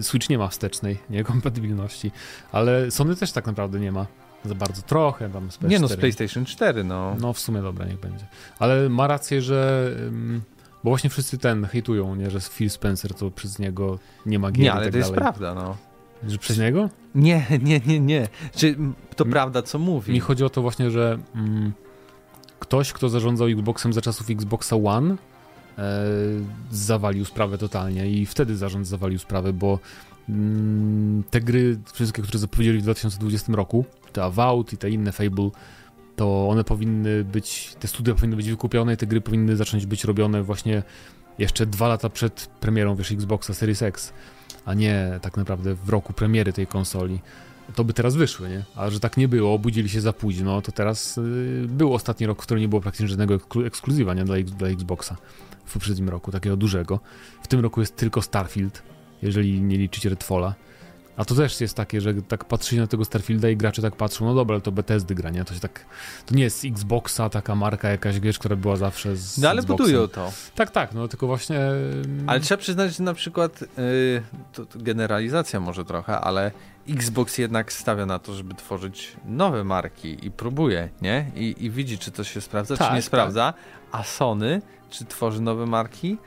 Speaker 2: Switch nie ma wstecznej niekompatybilności, ale Sony też tak naprawdę nie ma za bardzo. Trochę tam
Speaker 1: z PS4. Nie no, z PlayStation 4, no.
Speaker 2: No w sumie dobra, niech będzie. Ale ma rację, że bo właśnie wszyscy ten hejtują, nie, że Phil Spencer to przez niego nie ma gier
Speaker 1: Nie, ale
Speaker 2: tak
Speaker 1: to jest
Speaker 2: dalej.
Speaker 1: prawda, no.
Speaker 2: Że przez niego?
Speaker 1: Nie, nie, nie, nie. Czy to mi, prawda, co mówi?
Speaker 2: Mi chodzi o to właśnie, że mm, ktoś, kto zarządzał Xboxem za czasów Xboxa One, e, zawalił sprawę totalnie i wtedy zarząd zawalił sprawę, bo mm, te gry, wszystkie, które zapowiedzieli w 2020 roku, te Avowed i te inne Fable, to one powinny być, te studia powinny być wykupione i te gry powinny zacząć być robione właśnie jeszcze dwa lata przed premierą, wiesz, Xboxa Series X, a nie tak naprawdę w roku premiery tej konsoli. To by teraz wyszły, nie? A że tak nie było, obudzili się za późno, to teraz yy, był ostatni rok, w którym nie było praktycznie żadnego ekskluzywa, nie? Dla, dla Xboxa w poprzednim roku, takiego dużego. W tym roku jest tylko Starfield, jeżeli nie liczyć Redfalla. A to też jest takie, że tak patrzy na tego Starfielda i gracze tak patrzą, no dobra, ale to Bethesdy gra, nie? To, się tak, to nie jest Xboxa, taka marka jakaś, wiesz, która była zawsze z
Speaker 1: No ale
Speaker 2: Xboxem.
Speaker 1: budują to.
Speaker 2: Tak, tak, no tylko właśnie...
Speaker 1: Ale trzeba przyznać, że na przykład, yy, to, to generalizacja może trochę, ale Xbox jednak stawia na to, żeby tworzyć nowe marki i próbuje, nie? I, i widzi, czy to się sprawdza, tak, czy nie tak. sprawdza, a Sony, czy tworzy nowe marki,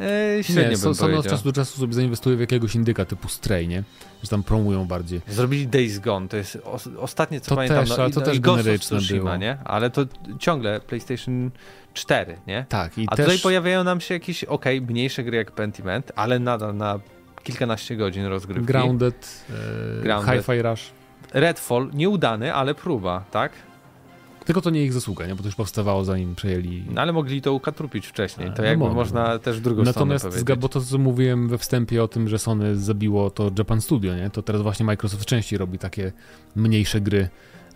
Speaker 1: Eee, średnio nie, bym
Speaker 2: od czasu do czasu sobie zainwestuje w jakiegoś indyka typu Stray, nie? Że tam promują bardziej.
Speaker 1: Zrobili Days Gone, to jest o, ostatnie co to pamiętam.
Speaker 2: Też, no, ale to
Speaker 1: no,
Speaker 2: też generyczne było.
Speaker 1: nie? Ale to ciągle PlayStation 4, nie?
Speaker 2: Tak.
Speaker 1: I A też... tutaj pojawiają nam się jakieś, ok, mniejsze gry jak Pentiment, ale nadal na kilkanaście godzin rozgrywki.
Speaker 2: Grounded, e, Grounded. Hi-Fi Rush.
Speaker 1: Redfall, nieudany, ale próba, tak?
Speaker 2: Tylko to nie ich zasługa, nie? bo to już powstawało zanim przejęli.
Speaker 1: No ale mogli to ukatrupić wcześniej. To no jakby mogli. można też w drugą
Speaker 2: Natomiast
Speaker 1: stronę powiedzieć.
Speaker 2: bo to co mówiłem we wstępie o tym, że Sony zabiło to Japan Studio, nie? To teraz właśnie Microsoft częściej robi takie mniejsze gry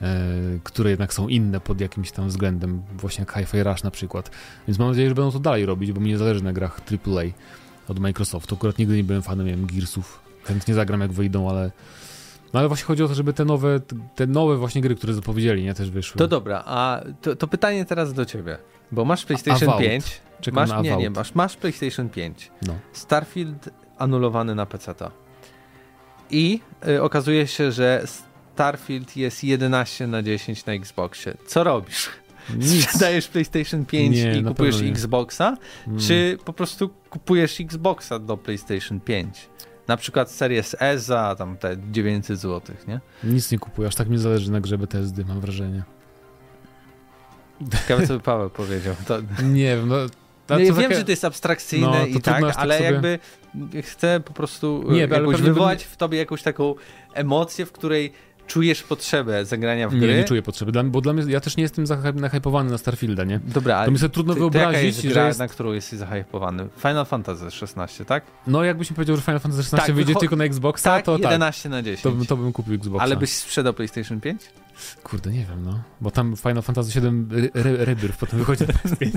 Speaker 2: e, które jednak są inne pod jakimś tam względem, właśnie jak Hi-Fi Rush na przykład. Więc mam nadzieję, że będą to dalej robić, bo mi nie zależy na grach AAA od Microsoftu. Akurat nigdy nie byłem fanem, wiem, Gearsów. Chętnie zagram jak wyjdą, ale no ale właśnie chodzi o to, żeby te nowe, te nowe właśnie gry, które zapowiedzieli, nie, też wyszły.
Speaker 1: To dobra, a to, to pytanie teraz do ciebie, bo masz PlayStation
Speaker 2: Avowed.
Speaker 1: 5,
Speaker 2: Czekam
Speaker 1: masz,
Speaker 2: na
Speaker 1: nie, nie, masz, masz PlayStation 5,
Speaker 2: No.
Speaker 1: Starfield anulowany na PC. I y, okazuje się, że Starfield jest 11 na 10 na Xboxie. Co robisz?
Speaker 2: Nic.
Speaker 1: Sprzedajesz PlayStation 5
Speaker 2: Nie,
Speaker 1: i kupujesz. Xboxa, czy po prostu kupujesz Xboxa do PlayStation 5? Na przykład Series S za tam te 900 zł, nie?
Speaker 2: Nic nie kupuję, aż tak mi zależy na grze BTSD, mam wrażenie.
Speaker 1: Ciekawe, co by Paweł powiedział. To,
Speaker 2: Nie wiem, no...
Speaker 1: no, ja
Speaker 2: takie-
Speaker 1: wiem, że to jest abstrakcyjne
Speaker 2: No, to
Speaker 1: i tak,
Speaker 2: tak
Speaker 1: ale
Speaker 2: sobie-
Speaker 1: jakby chcę po prostu
Speaker 2: Nie, ale
Speaker 1: jakoś wywołać w tobie jakąś taką emocję, w której czujesz potrzebę zagrania w
Speaker 2: Nie,
Speaker 1: gry.
Speaker 2: nie czuję potrzeby, dla, bo dla mnie, ja też nie jestem nahypowany na Starfielda, nie?
Speaker 1: Dobra,
Speaker 2: To
Speaker 1: ale
Speaker 2: mi sobie trudno
Speaker 1: ty, to
Speaker 2: wyobrazić,
Speaker 1: jest
Speaker 2: że
Speaker 1: gra,
Speaker 2: jest...
Speaker 1: na którą jesteś zahypowany? Final Fantasy 16, tak?
Speaker 2: No jakbyś mi powiedział, że Final Fantasy XVI
Speaker 1: Tak,
Speaker 2: wyjdzie tylko na Xboxa,
Speaker 1: Tak,
Speaker 2: to tak.
Speaker 1: 11 na 10.
Speaker 2: To, bym- to bym kupił Xboxa.
Speaker 1: Ale byś sprzedał PlayStation 5?
Speaker 2: Kurde, nie wiem, no. Bo tam Final Fantasy VII Re- Re- Rebirth potem wychodzi na PS5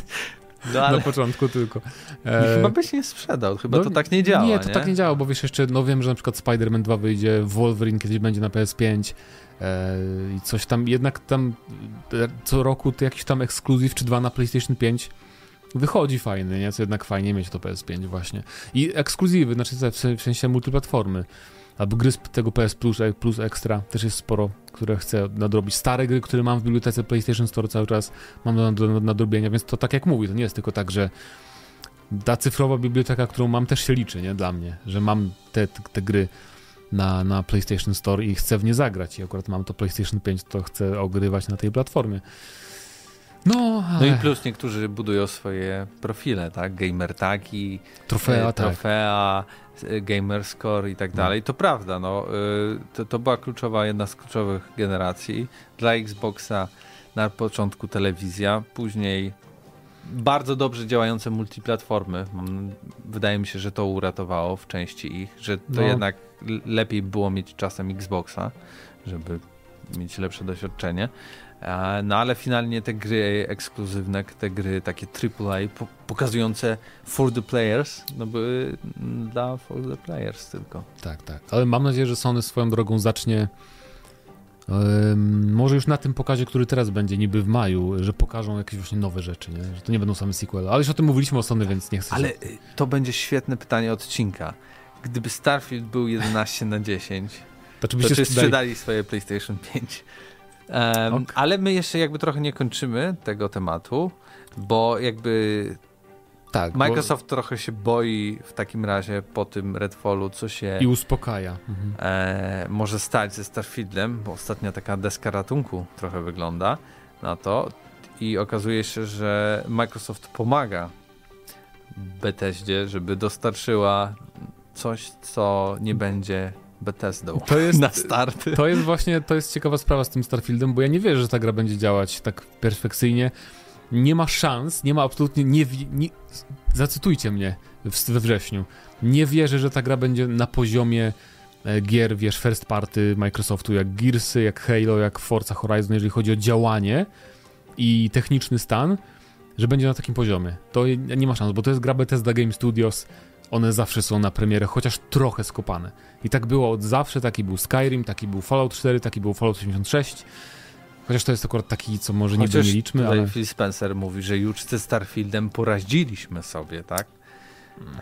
Speaker 1: No ale
Speaker 2: na początku tylko.
Speaker 1: nie,
Speaker 2: E,
Speaker 1: chyba byś nie sprzedał, chyba
Speaker 2: no,
Speaker 1: to tak nie działa,
Speaker 2: Nie, to tak nie działa, bo wiesz jeszcze, no wiem, że na przykład Spider-Man 2 wyjdzie, Wolverine kiedyś będzie na PS5 e, i coś tam, jednak tam e, co roku to jakiś tam ekskluzyw czy dwa na PlayStation 5 wychodzi fajny, nie? Co jednak fajnie mieć to PS5 właśnie. I ekskluzywy, znaczy w sensie multiplatformy. Albo gry z tego PS Plus, e, Plus Extra też jest sporo, które chcę nadrobić. Stare gry, które mam w bibliotece PlayStation Store cały czas mam do, nadrobienia, więc to tak jak mówię, to nie jest tylko tak, że ta cyfrowa biblioteka, którą mam, też się liczy, nie? Dla mnie, że mam te, te, te gry na, na PlayStation Store i chcę w nie zagrać i akurat mam to PlayStation 5, to chcę ogrywać na tej platformie. No,
Speaker 1: No i plus niektórzy budują swoje profile, tak? Gamer tagi,
Speaker 2: trofea,
Speaker 1: e,
Speaker 2: tak.
Speaker 1: trofea, e, gamer score i tak
Speaker 2: No.
Speaker 1: dalej. To prawda, no, y, to, to była kluczowa, jedna z kluczowych generacji. Dla Xboxa na początku telewizja, później bardzo dobrze działające multiplatformy. Wydaje mi się, że to uratowało w części ich, że to
Speaker 2: No.
Speaker 1: jednak lepiej było mieć czasem Xboxa, żeby mieć lepsze doświadczenie. E, No ale finalnie te gry ekskluzywne, te gry takie AAA po- pokazujące for the players, no były dla for the players tylko.
Speaker 2: Tak, tak. Ale mam nadzieję, że Sony swoją drogą zacznie. może już na tym pokazie, który teraz będzie, niby w maju, że pokażą jakieś właśnie nowe rzeczy, nie? Że to nie będą same sequele. Ale już o tym mówiliśmy o Sony, więc nie chcę.
Speaker 1: Ale y, to będzie świetne pytanie odcinka. Gdyby Starfield był 11 na 10,
Speaker 2: to,
Speaker 1: to
Speaker 2: byście
Speaker 1: czy
Speaker 2: sprzedali-
Speaker 1: sprzedali swoje PlayStation 5? Um,
Speaker 2: Ok.
Speaker 1: Ale my jeszcze jakby trochę nie kończymy tego tematu, bo jakby
Speaker 2: Tak. bo-
Speaker 1: Microsoft trochę się boi w takim razie po tym Redfallu, co się
Speaker 2: I uspokaja. Mhm.
Speaker 1: e, może stać ze Starfieldem, bo ostatnia taka deska ratunku trochę wygląda na to i okazuje się, że Microsoft pomaga Bethesdzie, żeby dostarczyła coś, co nie będzie Bethesdą
Speaker 2: To jest,
Speaker 1: na
Speaker 2: to jest właśnie, to jest ciekawa sprawa z tym Starfieldem, bo ja nie wierzę, że ta gra będzie działać tak perfekcyjnie. Nie ma szans, nie ma absolutnie, nie, nie zacytujcie mnie w, we wrześniu. Nie wierzę, że ta gra będzie na poziomie e, gier, wiesz, first party Microsoftu, jak Gearsy, jak Halo, jak Forza Horizon, jeżeli chodzi o działanie i techniczny stan, że będzie na takim poziomie. To nie ma szans, bo to jest gra Bethesda Game Studios, one zawsze są na premierę, chociaż trochę skopane. I tak było od zawsze, taki był Skyrim, taki był Fallout 4, taki był Fallout 86. Chociaż to jest akurat taki, co może niby nie liczmy, ale...
Speaker 1: Phil Spencer mówi, że już ze Starfieldem poraździliśmy sobie, tak?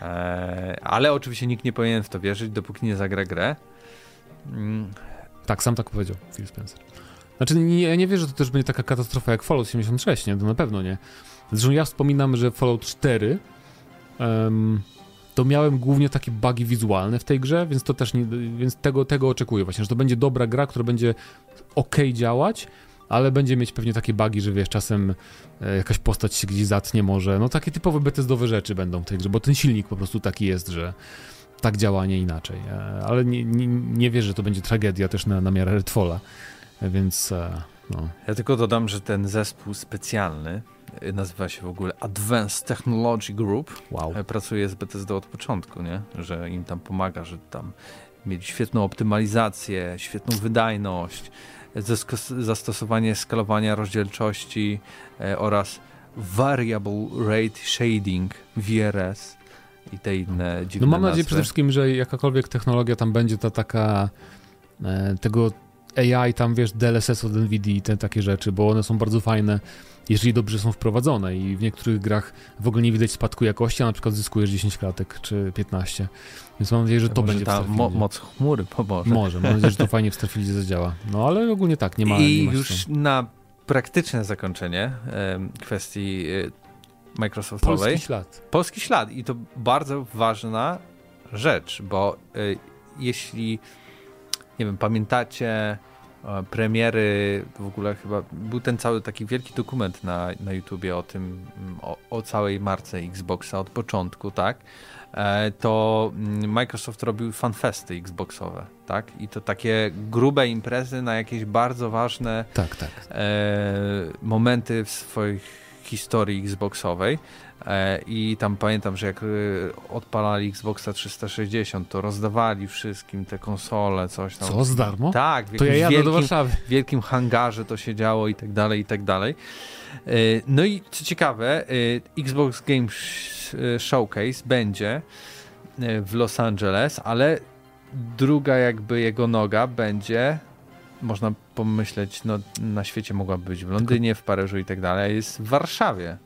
Speaker 1: E, ale oczywiście nikt nie powinien w to wierzyć, dopóki nie zagra grę. Mm,
Speaker 2: Tak, sam tak powiedział Phil Spencer. Znaczy, nie, nie wierzę, że to też będzie taka katastrofa jak Fallout 76, nie? To na pewno nie. Zresztą ja wspominam, że Fallout 4 em, to miałem głównie takie bugi wizualne w tej grze, więc to też nie, więc tego, tego oczekuję właśnie, że to będzie dobra gra, która będzie ok działać, ale będzie mieć pewnie takie bugi, że wiesz, czasem e, jakaś postać się gdzieś zatnie może, no takie typowe Bethesdowe rzeczy będą w tej grze, bo ten silnik po prostu taki jest, że tak działa, a nie inaczej. E, ale nie, nie, nie wierzę, że to będzie tragedia też na, na miarę Redfalla, więc e, no.
Speaker 1: Ja tylko dodam, że ten zespół specjalny nazywa się w ogóle Advanced Technology Group.
Speaker 2: Wow.
Speaker 1: E, Pracuje z Bethesda od początku, nie? Że im tam pomaga, że tam mieć świetną optymalizację, świetną wydajność, zastosowanie skalowania rozdzielczości e, oraz Variable Rate Shading, VRS i te inne dziwne
Speaker 2: No mam
Speaker 1: nazwy.
Speaker 2: nadzieję przede wszystkim, że jakakolwiek technologia tam będzie, ta taka e, tego AI tam, wiesz, DLSS od NVIDIA i te takie rzeczy, bo one są bardzo fajne, jeżeli dobrze są wprowadzone i w niektórych grach w ogóle nie widać spadku jakości, a na przykład zyskujesz 10 klatek czy 15. Więc mam nadzieję, że to
Speaker 1: Może
Speaker 2: będzie
Speaker 1: ta mo moc chmury pomoże.
Speaker 2: Może, mam nadzieję, że to fajnie w Starfieldzie zadziała. No ale ogólnie tak, nie ma
Speaker 1: I
Speaker 2: nie ma
Speaker 1: już na praktyczne zakończenie kwestii e, Microsoftowej.
Speaker 2: Polski ślad.
Speaker 1: Polski ślad i to bardzo ważna rzecz, bo y, jeśli nie wiem, pamiętacie e, premiery, w ogóle chyba był ten cały taki wielki dokument na, na YouTubie o tym, mm, o, o całej marce Xboxa od początku, tak? E, to mm, Microsoft robił fanfesty Xboxowe, tak? I to takie grube imprezy na jakieś bardzo ważne
Speaker 2: Tak, tak.
Speaker 1: e, momenty w swojej historii Xboxowej. E, I tam pamiętam, że jak e, odpalali Xboxa 360, to rozdawali wszystkim te konsole, coś tam.
Speaker 2: Co, z darmo?
Speaker 1: Tak, w
Speaker 2: To ja jadę
Speaker 1: wielkim,
Speaker 2: do Warszawy.
Speaker 1: wielkim hangarze to się działo i tak dalej, i tak dalej. E, No i co ciekawe, Xbox Game Sh- Showcase będzie w Los Angeles, ale druga jakby jego noga będzie można pomyśleć, no na świecie mogłaby być w Londynie, w Paryżu i tak dalej, jest w Warszawie.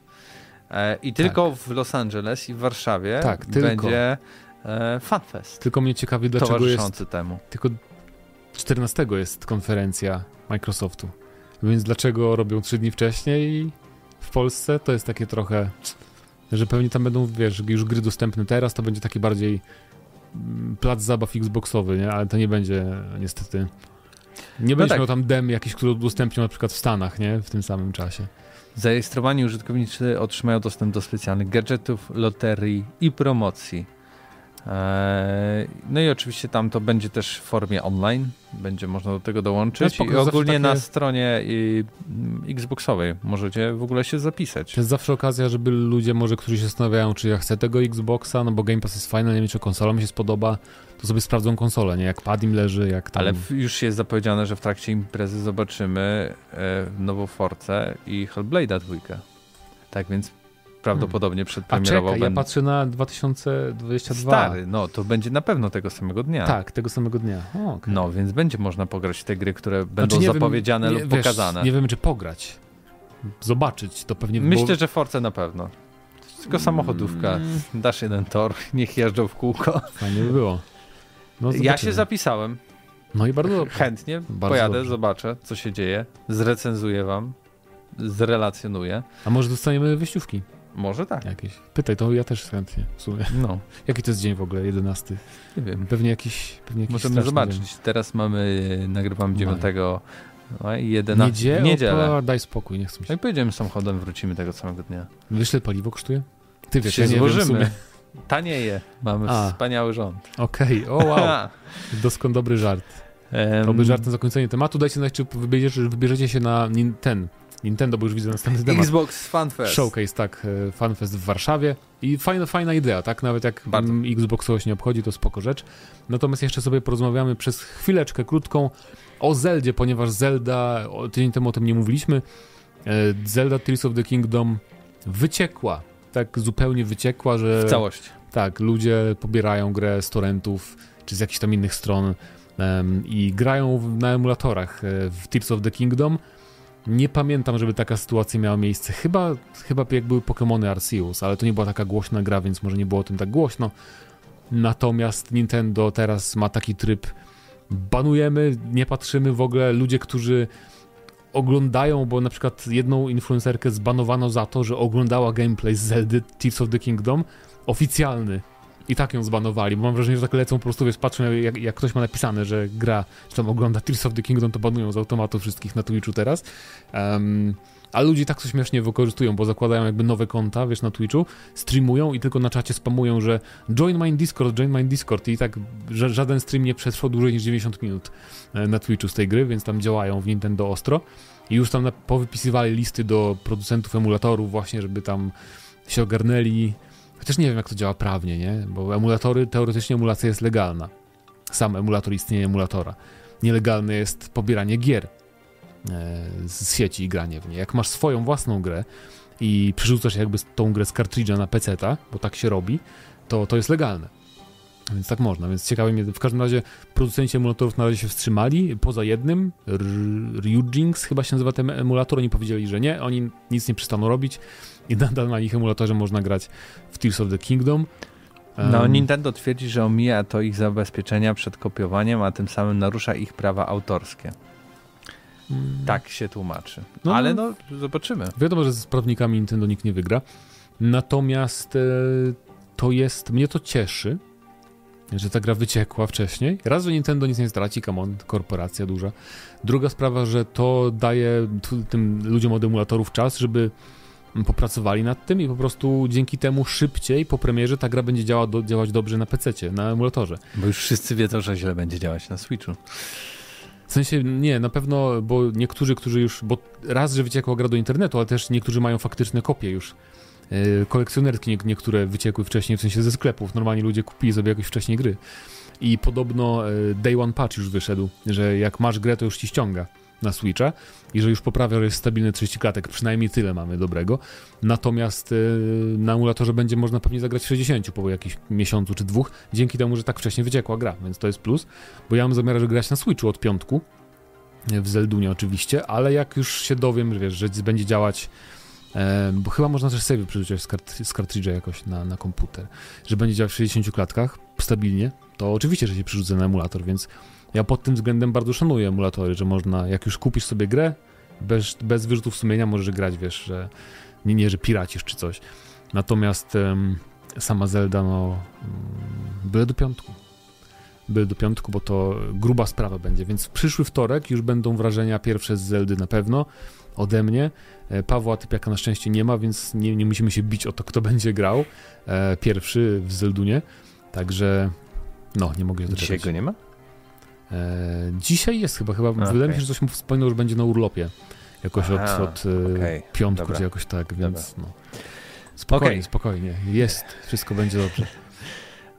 Speaker 1: E, I tylko w Los Angeles i w Warszawie
Speaker 2: Tak,
Speaker 1: będzie e, FanFest
Speaker 2: Tylko mnie ciekawi, dlaczego jest
Speaker 1: temu.
Speaker 2: Tylko 14 jest konferencja Microsoftu. Więc dlaczego robią 3 dni wcześniej w Polsce? To jest takie trochę, że pewnie tam będą, wiesz, już gry dostępne teraz, to będzie taki bardziej mm, plac zabaw Xboxowy, nie? Ale to nie będzie niestety. Nie będzie
Speaker 1: tak.
Speaker 2: miał tam dem jakiś, który udostępnią na przykład w Stanach, nie? W tym samym czasie.
Speaker 1: Zarejestrowani użytkownicy otrzymają dostęp do specjalnych gadżetów, loterii i promocji. Eee, No i oczywiście tam to będzie też w formie online, będzie można do tego dołączyć
Speaker 2: jest
Speaker 1: i ogólnie
Speaker 2: takie-
Speaker 1: na stronie mm, Xboxowej możecie w ogóle się zapisać.
Speaker 2: To jest zawsze okazja, żeby ludzie może, którzy się zastanawiają, czy ja chcę tego Xboxa, no bo Game Pass jest fajny, nie wiem, czy konsola mi się spodoba, to sobie sprawdzą konsolę, nie? Jak pad im leży, jak tam...
Speaker 1: Ale już jest zapowiedziane, że w trakcie imprezy zobaczymy e, nową Forcę i Hellblade'a dwójkę. Tak więc prawdopodobnie
Speaker 2: A
Speaker 1: przedpremierowo
Speaker 2: czekaj, ja
Speaker 1: będą...
Speaker 2: patrzę na 2022.
Speaker 1: Stary, no to będzie na pewno tego samego dnia.
Speaker 2: Tak, tego samego dnia. O, okej.
Speaker 1: No, więc będzie można pograć te gry, które będą
Speaker 2: Znaczy, nie wiem,
Speaker 1: zapowiedziane
Speaker 2: nie,
Speaker 1: lub
Speaker 2: wiesz,
Speaker 1: pokazane.
Speaker 2: Nie wiemy, czy pograć. Zobaczyć, to pewnie...
Speaker 1: Myślę,
Speaker 2: bo...
Speaker 1: że Force na pewno. Tylko samochodówka.
Speaker 2: Mm,
Speaker 1: Dasz jeden tor, niech jeżdżą w kółko.
Speaker 2: Fajnie by było. No,
Speaker 1: ja się zapisałem.
Speaker 2: No i bardzo dobrze.
Speaker 1: Chętnie
Speaker 2: Bardzo
Speaker 1: pojadę,
Speaker 2: dobrze.
Speaker 1: zobaczę, co się dzieje. Zrecenzuję wam. Zrelacjonuję.
Speaker 2: A może dostaniemy wyjściówki
Speaker 1: Może tak.
Speaker 2: jakieś? Pytaj, to ja też chętnie w sumie.
Speaker 1: No,
Speaker 2: Jaki to jest dzień w ogóle? 11.
Speaker 1: nie wiem.
Speaker 2: Pewnie jakiś, pewnie jakiś
Speaker 1: Możemy zobaczyć. Teraz mamy, nagrywam
Speaker 2: Maj.
Speaker 1: 9 maj,
Speaker 2: Dzień.
Speaker 1: 11
Speaker 2: Niedzielę?
Speaker 1: w niedzielę.
Speaker 2: Opa, daj spokój, nie chcę
Speaker 1: No
Speaker 2: się.
Speaker 1: i pojedziemy samochodem, wrócimy tego samego dnia.
Speaker 2: Ile paliwo kosztuje? Ty wiesz,
Speaker 1: się
Speaker 2: ja nie
Speaker 1: złożymy. Tanieje. Mamy
Speaker 2: A.
Speaker 1: wspaniały rząd.
Speaker 2: Okej, o wow, doskon dobry żart.
Speaker 1: Em,
Speaker 2: Dobry żart na zakończenie tematu. Dajcie znać, czy wybierzecie, wybierzecie się na ten, Nintendo, bo już widzę następny temat.
Speaker 1: Xbox Fan Fest.
Speaker 2: Showcase, tak, e, FanFest w Warszawie i fajna, fajna idea, tak, nawet jak
Speaker 1: Bardzo.
Speaker 2: mm, Xboxowość nie obchodzi, to spoko rzecz. Natomiast jeszcze sobie porozmawiamy przez chwileczkę krótką o Zeldzie, ponieważ Zelda, tydzień temu o tym nie mówiliśmy, e, Zelda Tears of the Kingdom wyciekła, tak zupełnie wyciekła, że...
Speaker 1: W całości.
Speaker 2: Tak, ludzie pobierają grę z torrentów czy z jakichś tam innych stron em, i grają na emulatorach e, w Tears of the Kingdom. Nie pamiętam, żeby taka sytuacja miała miejsce. Chyba, chyba jak były Pokémony Arceus, ale to nie była taka głośna gra, więc może nie było o tym tak głośno. Natomiast Nintendo teraz ma taki tryb banujemy, nie patrzymy w ogóle. Ludzie, którzy oglądają, bo na przykład jedną influencerkę zbanowano za to, że oglądała gameplay z Zeldy Tears of the Kingdom oficjalny. I tak ją zbanowali, bo mam wrażenie, że tak lecą po prostu, wiesz, patrzą jak, jak ktoś ma napisane, że gra, czy tam ogląda Tears of the Kingdom, to banują z automatu wszystkich na Twitchu teraz. Um, a ludzie tak to śmiesznie wykorzystują, bo zakładają jakby nowe konta, wiesz, na Twitchu, streamują i tylko na czacie spamują, że join my Discord, join my Discord i tak ża- żaden stream nie przetrwał dłużej niż 90 minut e, na Twitchu z tej gry, więc tam działają w Nintendo ostro i już tam powypisywali listy do producentów emulatorów właśnie, żeby tam się ogarnęli. Chociaż nie wiem, jak to działa prawnie, nie? Bo emulatory, teoretycznie emulacja jest legalna. Sam emulator istnieje emulatora. Nielegalne jest pobieranie gier z sieci i granie w nie. Jak masz swoją własną grę i przerzucasz jakby tą grę z kartridża na PC-ta, bo tak się robi, to, to jest legalne. Więc tak można, więc ciekawe mnie, w każdym razie producenci emulatorów na razie się wstrzymali, poza jednym, Ryujinx chyba się nazywa ten emulator, oni powiedzieli, że nie, oni nic nie przestaną robić i nadal na ich emulatorze można grać w Tears of the Kingdom.
Speaker 1: No, Nintendo twierdzi, że omija to ich zabezpieczenia przed kopiowaniem, a tym samym narusza ich prawa autorskie. Hmm. Tak się tłumaczy. No, Ale no, zobaczymy.
Speaker 2: Wiadomo, że z prawnikami Nintendo nikt nie wygra. Natomiast e, to jest, mnie to cieszy, że ta gra wyciekła wcześniej. Raz, że Nintendo nic nie straci, come on, korporacja duża. Druga sprawa, że to daje tym ludziom od emulatorów czas, żeby popracowali nad tym i po prostu dzięki temu szybciej po premierze ta gra będzie działa do, działać dobrze na PC, na emulatorze.
Speaker 1: Bo już wszyscy wiedzą, że źle będzie działać na Switchu.
Speaker 2: W sensie nie, na pewno, bo niektórzy, którzy już, bo raz, że wyciekła gra do internetu, ale też niektórzy mają faktyczne kopie już. Yy, kolekcjonerki niektóre wyciekły wcześniej, w sensie ze sklepów. Normalnie ludzie kupili sobie jakoś wcześniej gry. I podobno yy, Day One Patch już wyszedł, że jak masz grę, to już ci ściąga na Switcha i że już poprawia, że jest stabilny 30 klatek, przynajmniej tyle mamy dobrego. Natomiast yy, na emulatorze będzie można pewnie zagrać w 60 po jakimś miesiącu czy dwóch, dzięki temu, że tak wcześnie wyciekła gra, więc to jest plus, bo ja mam zamiar grać na Switchu od piątku, w Zeldunie oczywiście, ale jak już się dowiem, że wiesz, że będzie działać bo chyba można też save przerzucić z, kart, z cartridge'a jakoś na, na komputer, że będzie działać w 60 klatkach stabilnie, to oczywiście, że się przerzucę na emulator, więc ja pod tym względem bardzo szanuję emulatory, że można, jak już kupisz sobie grę, bez, bez wyrzutów sumienia możesz grać, wiesz, że nie, nie że piracisz czy coś. Natomiast um, sama Zelda, no, um, byle do piątku. Byle do piątku, bo to gruba sprawa będzie, więc w przyszły wtorek już będą wrażenia pierwsze z Zeldy na pewno ode mnie. E, Pawła Typiaka na szczęście nie ma, więc nie, nie musimy się bić o to, kto będzie grał e, pierwszy w Zeldunie. Także no, nie mogę się
Speaker 1: doczekać. Dzisiaj go nie ma?
Speaker 2: E, dzisiaj jest chyba, chyba okay. wydaje mi się, że coś mu wspomniał, że będzie na urlopie. Jakoś Aha, od, od e, okay. piątku, Dobra. czy jakoś tak, więc no. Spokojnie, okay. spokojnie. Jest, wszystko będzie dobrze.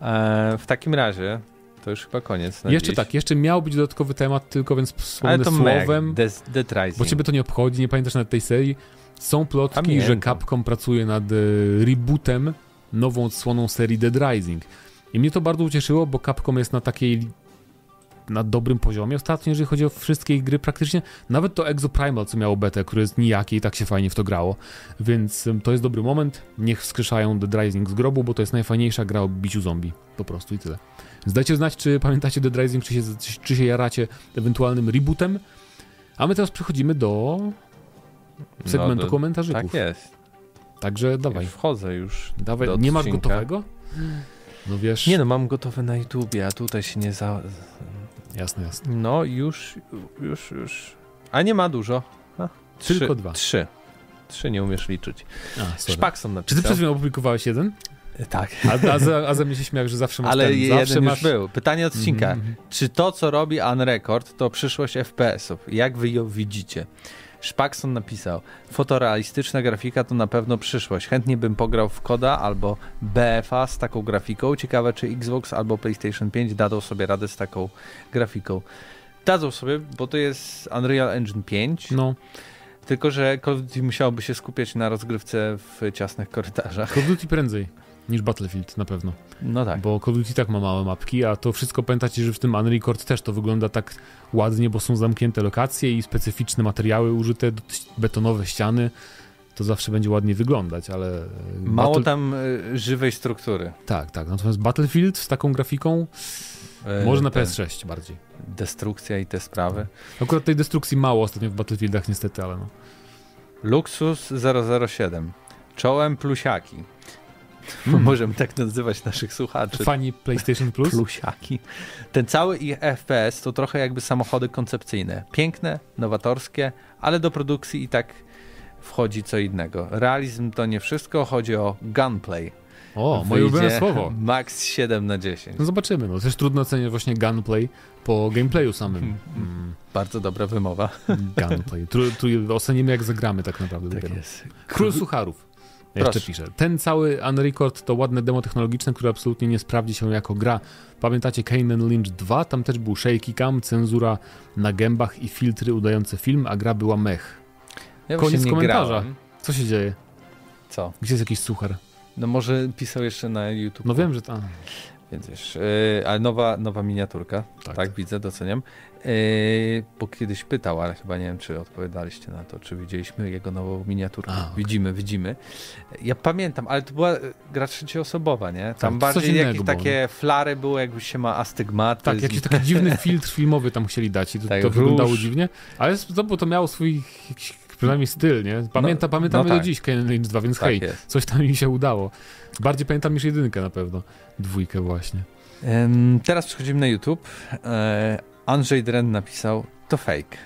Speaker 1: E, w takim razie to już chyba koniec.
Speaker 2: Jeszcze dziś. tak, jeszcze miał być dodatkowy temat, tylko więc wspomnę słowem.
Speaker 1: Death, Death Rising.
Speaker 2: Bo ciebie to nie obchodzi, nie pamiętasz nawet tej serii. Są plotki, Pamiętam. że Capcom pracuje nad e, rebootem, nową odsłoną serii Dead Rising. I mnie to bardzo ucieszyło, bo Capcom jest na takiej na dobrym poziomie ostatnio, jeżeli chodzi o wszystkie gry praktycznie. Nawet to Exo Primal, co miało betę, które jest nijakie i tak się fajnie w to grało. Więc to jest dobry moment. Niech wskrzeszają Dead Rising z grobu, bo to jest najfajniejsza gra o biciu zombie. Po prostu i tyle. Zdajcie znać, czy pamiętacie Dead Rising, czy się, czy się jaracie ewentualnym rebootem. A my teraz przechodzimy do segmentu no, do, komentarzyków.
Speaker 1: Tak jest.
Speaker 2: Także dawaj.
Speaker 1: Już wchodzę już.
Speaker 2: Dawaj. Nie masz gotowego?
Speaker 1: No wiesz. Nie no, mam gotowe na YouTubie, a tutaj się nie za,
Speaker 2: Jasne, jasne.
Speaker 1: No już, już, już. A nie ma dużo. A,
Speaker 2: trzy, Tylko dwa.
Speaker 1: Trzy. Trzy nie umiesz liczyć.
Speaker 2: A, Szpakson napisał. Czy ty przed chwilą opublikowałeś jeden?
Speaker 1: E, tak.
Speaker 2: A, a, za, a za mnie się śmiał, że zawsze masz
Speaker 1: Ale
Speaker 2: ten,
Speaker 1: jeden
Speaker 2: zawsze
Speaker 1: już
Speaker 2: masz...
Speaker 1: był. Pytanie odcinka. Mm -hmm. Czy to, co robi Unrecord, to przyszłość FPS-ów? Jak wy ją widzicie? Szpakson napisał, fotorealistyczna grafika to na pewno przyszłość. Chętnie bym pograł w Koda albo BFA z taką grafiką. Ciekawe, czy Xbox albo PlayStation 5 dadzą sobie radę z taką grafiką. Dadzą sobie, bo to jest Unreal Engine 5.
Speaker 2: No.
Speaker 1: Tylko, że Call of Duty musiałoby się skupiać na rozgrywce w ciasnych korytarzach.
Speaker 2: Call of Duty prędzej niż Battlefield na pewno.
Speaker 1: No tak.
Speaker 2: Bo Call of Duty tak ma małe mapki, a to wszystko pamiętacie, że w tym Unrecord też to wygląda tak ładnie, bo są zamknięte lokacje i specyficzne materiały użyte, betonowe ściany. To zawsze będzie ładnie wyglądać, ale.
Speaker 1: Mało Battle... tam y, żywej struktury.
Speaker 2: Tak, tak. Natomiast Battlefield z taką grafiką. E, może na PS6 bardziej.
Speaker 1: Destrukcja i te sprawy.
Speaker 2: Akurat tej destrukcji mało ostatnio w Battlefieldach niestety, ale no.
Speaker 1: Luxus 007. Czołem plusiaki. Hmm. Możemy tak nazywać naszych słuchaczy.
Speaker 2: Fani PlayStation Plus?
Speaker 1: Plusiaki. Ten cały ich FPS to trochę jakby samochody koncepcyjne. Piękne, nowatorskie, ale do produkcji i tak wchodzi co innego. Realizm to nie wszystko, chodzi o gunplay.
Speaker 2: O, moje ulubione słowo.
Speaker 1: Max 7 na 10.
Speaker 2: No zobaczymy. No, też trudno oceniać właśnie gunplay po gameplayu samym.
Speaker 1: Mm. Bardzo dobra wymowa.
Speaker 2: Gunplay. Tu, tu ocenimy jak zagramy tak naprawdę.
Speaker 1: Tak jest.
Speaker 2: Król Sucharów Jeszcze piszę. Ten cały Unrecord to ładne demo technologiczne, które absolutnie nie sprawdzi się jako gra. Pamiętacie Kane Lynch 2? Tam też był shaky cam, cenzura na gębach i filtry udające film, a gra była mech.
Speaker 1: Ja
Speaker 2: Koniec komentarza.
Speaker 1: Grałem.
Speaker 2: Co się dzieje?
Speaker 1: Co?
Speaker 2: Gdzie jest jakiś suchar?
Speaker 1: No może pisał jeszcze na YouTube.
Speaker 2: No wiem, że tam.
Speaker 1: Więc wiesz, yy, ale nowa, nowa miniaturka, tak. tak widzę, doceniam. Yy, bo kiedyś pytał, ale chyba nie wiem, czy odpowiadaliście na to, czy widzieliśmy jego nową miniaturkę. A, okay. Widzimy, widzimy. Ja pamiętam, ale to była gra trzecioosobowa, nie? Tam tak, bardziej jakieś takie flary były, jakby się ma astygmaty.
Speaker 2: Tak, jakiś taki dziwny filtr filmowy tam chcieli dać i to, tak, to wyglądało dziwnie, ale to, to miało swój jakiś przynajmniej styl, nie? Pamięta, no, pamiętamy no tak. do dziś Kane Lynch 2, więc tak hej, jest. coś tam mi się udało. Bardziej pamiętam niż jedynkę na pewno. Dwójkę właśnie.
Speaker 1: Teraz przechodzimy na YouTube. E, Andrzej Dren napisał, to fake.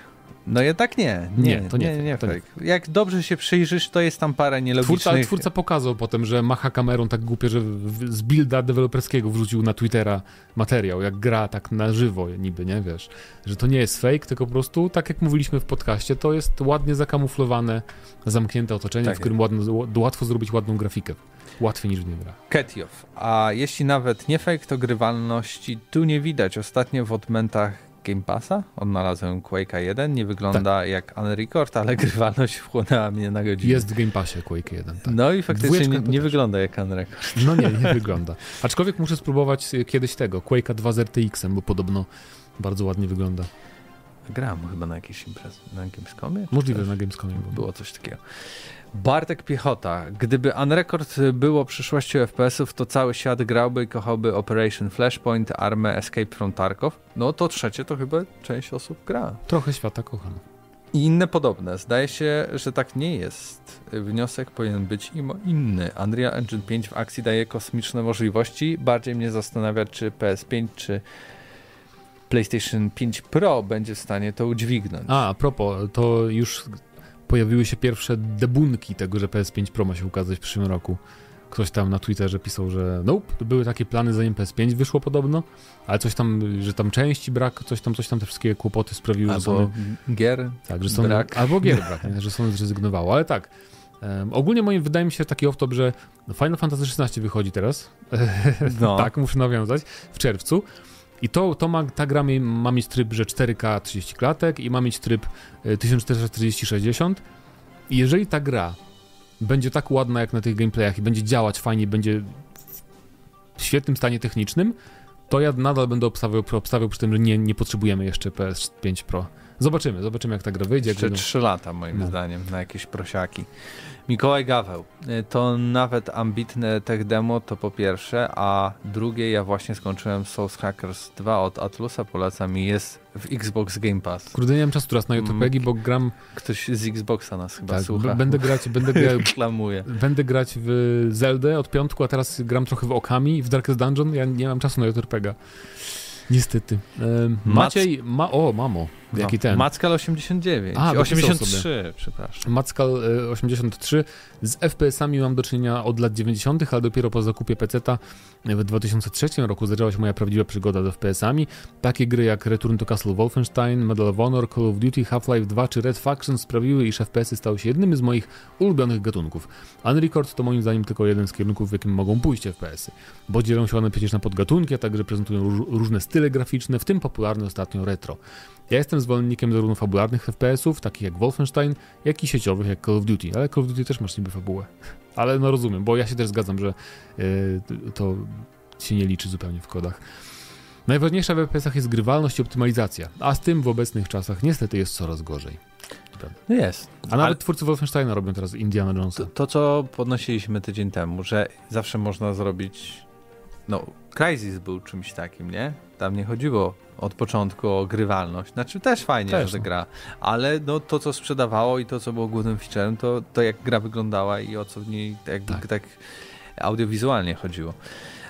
Speaker 1: No jednak nie. Nie, nie to nie, nie, nie fake. Nie. Jak dobrze się przyjrzysz, to jest tam parę nielogicznych... Twórca,
Speaker 2: twórca pokazał potem, że macha kamerą tak głupie, że z builda deweloperskiego wrzucił na Twittera materiał, jak gra tak na żywo niby, nie, wiesz. Że to nie jest fake, tylko po prostu, tak jak mówiliśmy w podcaście, to jest ładnie zakamuflowane, zamknięte otoczenie, tak w którym ładno, łatwo zrobić ładną grafikę. Łatwiej niż w nim gra.
Speaker 1: Ketiow. A jeśli nawet nie fake, to grywalności tu nie widać. Ostatnio w odmentach Game Passa. Odnalazłem Quake'a 1. Nie wygląda tak. jak Unrecord, ale grywalność wchłonęła mnie na godzinę.
Speaker 2: Jest w Game Passie Quake 1. Tak.
Speaker 1: No i faktycznie nie, nie wygląda jak Unrecord.
Speaker 2: No nie, nie wygląda. Aczkolwiek muszę spróbować kiedyś tego, Quake'a 2 z RTX-em, bo podobno bardzo ładnie wygląda.
Speaker 1: Grałem chyba na jakiejś imprezie, na Gamescomie?
Speaker 2: Możliwe, na Gamescomie. Było.
Speaker 1: było coś takiego. Bartek Piechota. Gdyby Unrecord było przyszłością FPS-ów, to cały świat grałby i kochałby Operation Flashpoint, Armę Escape from Tarkov. No to trzecie to chyba część osób gra.
Speaker 2: Trochę świata kocham.
Speaker 1: I inne podobne. Zdaje się, że tak nie jest. Wniosek powinien być inny. Unreal Engine 5 w akcji daje kosmiczne możliwości. Bardziej mnie zastanawia, czy PS5 czy PlayStation 5 Pro będzie w stanie to udźwignąć.
Speaker 2: A, a propos, to już pojawiły się pierwsze debunki tego, że PS5 Pro ma się ukazać w przyszłym roku. Ktoś tam na Twitterze pisał, że nope, były takie plany zanim PS5 wyszło podobno, ale coś tam, że tam części brak, coś tam, coś tam, te wszystkie kłopoty sprawiły,
Speaker 1: albo że Sony... gier
Speaker 2: tak, że Sony, brak. Albo gier brak, że Sony zrezygnowało, ale tak. Um, ogólnie moim wydaje mi się taki off-top, że Final Fantasy XVI wychodzi teraz. No. tak, muszę nawiązać, w czerwcu. I to, to ma, ta gra ma mieć tryb, że 4K 30 klatek i ma mieć tryb 1440-60. E, I jeżeli ta gra będzie tak ładna jak na tych gameplayach i będzie działać fajnie, będzie w świetnym stanie technicznym, to ja nadal będę obstawiał, obstawiał przy tym, że nie, nie potrzebujemy jeszcze PS5 Pro. Zobaczymy, zobaczymy jak ta gra wyjdzie.
Speaker 1: Jeszcze będą... 3 lata moim no. zdaniem na jakieś prosiaki. Mikołaj Gaweł. Y, to nawet ambitne tech demo to po pierwsze, a drugie ja właśnie skończyłem Souls Hackers 2 od Atlusa, polecam mi jest w Xbox Game Pass.
Speaker 2: Kurde, nie mam czasu teraz na YouTube, mm. bo gram...
Speaker 1: Ktoś z Xboxa nas chyba tak, słucha.
Speaker 2: Będę grać, będę grać...
Speaker 1: Reklamuję.
Speaker 2: Będę grać w Zeldę od piątku, a teraz gram trochę w Okami, w Darkest Dungeon, ja nie mam czasu na JRPG. Niestety. Maciej, ma, o mamo, no, jaki ten?
Speaker 1: Mackal 89, A, 83, przepraszam.
Speaker 2: Mackal 83, z FPS-ami mam do czynienia od lat 90., ale dopiero po zakupie PC-ta w 2003 roku zaczęła się moja prawdziwa przygoda z FPS-ami. Takie gry jak Return to Castle Wolfenstein, Medal of Honor, Call of Duty, Half-Life 2 czy Red Faction sprawiły, iż FPS-y stały się jednym z moich ulubionych gatunków. Unrecord to moim zdaniem tylko jeden z kierunków, w jakim mogą pójść FPS-y, bo dzielą się one przecież na podgatunki, a także prezentują różne style graficzne, w tym popularny ostatnio retro. Ja jestem zwolennikiem zarówno fabularnych FPS-ów, takich jak Wolfenstein, jak i sieciowych, jak Call of Duty, ale Call of Duty też masz niby fabułę. Ale no rozumiem, bo ja się też zgadzam, że yy, to się nie liczy zupełnie w kodach. Najważniejsza w FPS-ach jest grywalność i optymalizacja, a z tym w obecnych czasach niestety jest coraz gorzej.
Speaker 1: No jest.
Speaker 2: A nawet Ale... twórcy Wolfensteina robią teraz Indiana Jonesa.
Speaker 1: To, to, co podnosiliśmy tydzień temu, że zawsze można zrobić. No, Crysis był czymś takim, nie? Tam nie chodziło od początku o grywalność. Znaczy też fajnie, też, że no. gra, ale no, to, co sprzedawało i to, co było głównym featurem, to, to jak gra wyglądała i o co w niej jakby tak, tak audiowizualnie chodziło.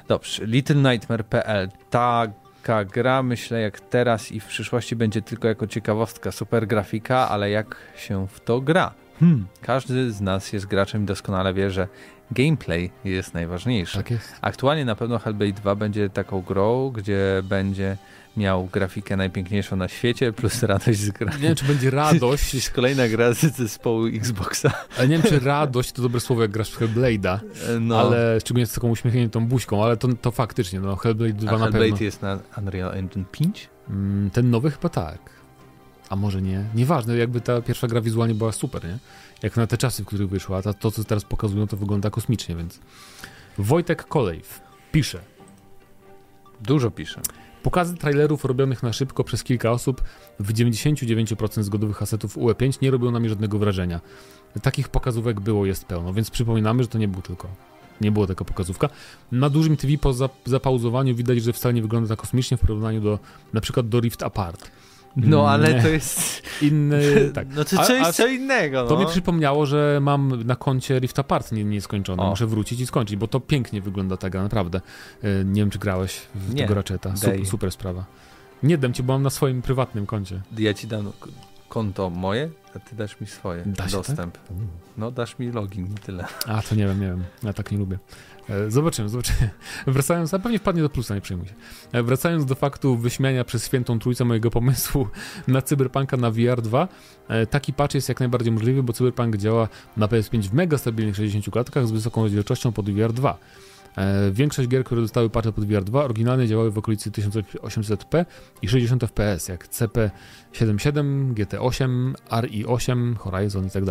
Speaker 1: Dobrze, LittleNightmare.pl. Taka gra, myślę, jak teraz i w przyszłości będzie tylko jako ciekawostka. Super grafika, ale jak się w to gra? Hmm, każdy z nas jest graczem i doskonale wie, że gameplay jest najważniejszy.
Speaker 2: Tak jest.
Speaker 1: Aktualnie na pewno Hellblade 2 będzie taką grą, gdzie będzie miał grafikę najpiękniejszą na świecie, plus radość z gra.
Speaker 2: Nie wiem, czy będzie radość.
Speaker 1: Jest kolejna gra z zespołu Xboxa.
Speaker 2: Ale nie wiem, czy radość to dobre słowo, jak grasz w Hellblade'a,
Speaker 1: No,
Speaker 2: ale szczególnie z taką uśmiechniętą buźką, ale to, to faktycznie, no Hellblade 2
Speaker 1: a
Speaker 2: na
Speaker 1: Hellblade
Speaker 2: pewno.
Speaker 1: jest na Unreal Engine 5?
Speaker 2: Mm, Ten nowy chyba tak. A może nie? Nieważne, jakby ta pierwsza gra wizualnie była super, nie? Jak na te czasy, w których wyszła, ta- to, co teraz pokazują, to wygląda kosmicznie, więc... Wojtek Kolejw pisze.
Speaker 1: Dużo pisze.
Speaker 2: Pokazy trailerów robionych na szybko przez kilka osób w 99% zgodowych asetów UE5 nie robią na mnie żadnego wrażenia. Takich pokazówek było, jest pełno, więc przypominamy, że to nie był tylko. Nie było taka pokazówka. Na dużym TV po zap- zapauzowaniu widać, że wcale nie wygląda tak kosmicznie w porównaniu do na przykład do Rift Apart.
Speaker 1: No, ale
Speaker 2: Nie.
Speaker 1: to jest...
Speaker 2: Inny, tak.
Speaker 1: No to
Speaker 2: A-
Speaker 1: co
Speaker 2: a-
Speaker 1: jest co innego, no.
Speaker 2: To mi przypomniało, że mam na koncie Rift Apart nie, nieskończone.
Speaker 1: O.
Speaker 2: Muszę wrócić i skończyć, bo to pięknie wygląda ta gra, naprawdę. E, Nie wiem, czy grałeś w
Speaker 1: Nie.
Speaker 2: tego Ratcheta. Super, super sprawa. Nie dam ci, bo mam na swoim prywatnym koncie.
Speaker 1: Ja ci dam konto moje, a ty dasz mi swoje.
Speaker 2: Da się,
Speaker 1: dostęp. No, dasz mi login i tyle.
Speaker 2: A, to nie wiem, nie wiem. Ja tak nie lubię. E, Zobaczymy, zobaczymy. Wracając, a pewnie wpadnie do plusa, nie przejmuj się. E, Wracając do faktu wyśmiania przez świętą trójcę mojego pomysłu na Cyberpunka na VR 2, e, taki patch jest jak najbardziej możliwy, bo Cyberpunk działa na PS5 w mega stabilnych 60 klatkach z wysoką rozdzielczością pod VR 2. E, Większość gier, które dostały patche pod VR 2, oryginalnie działały w okolicy 1800p i 60 fps, jak CP77, GT8, RI8, Horizon i tak.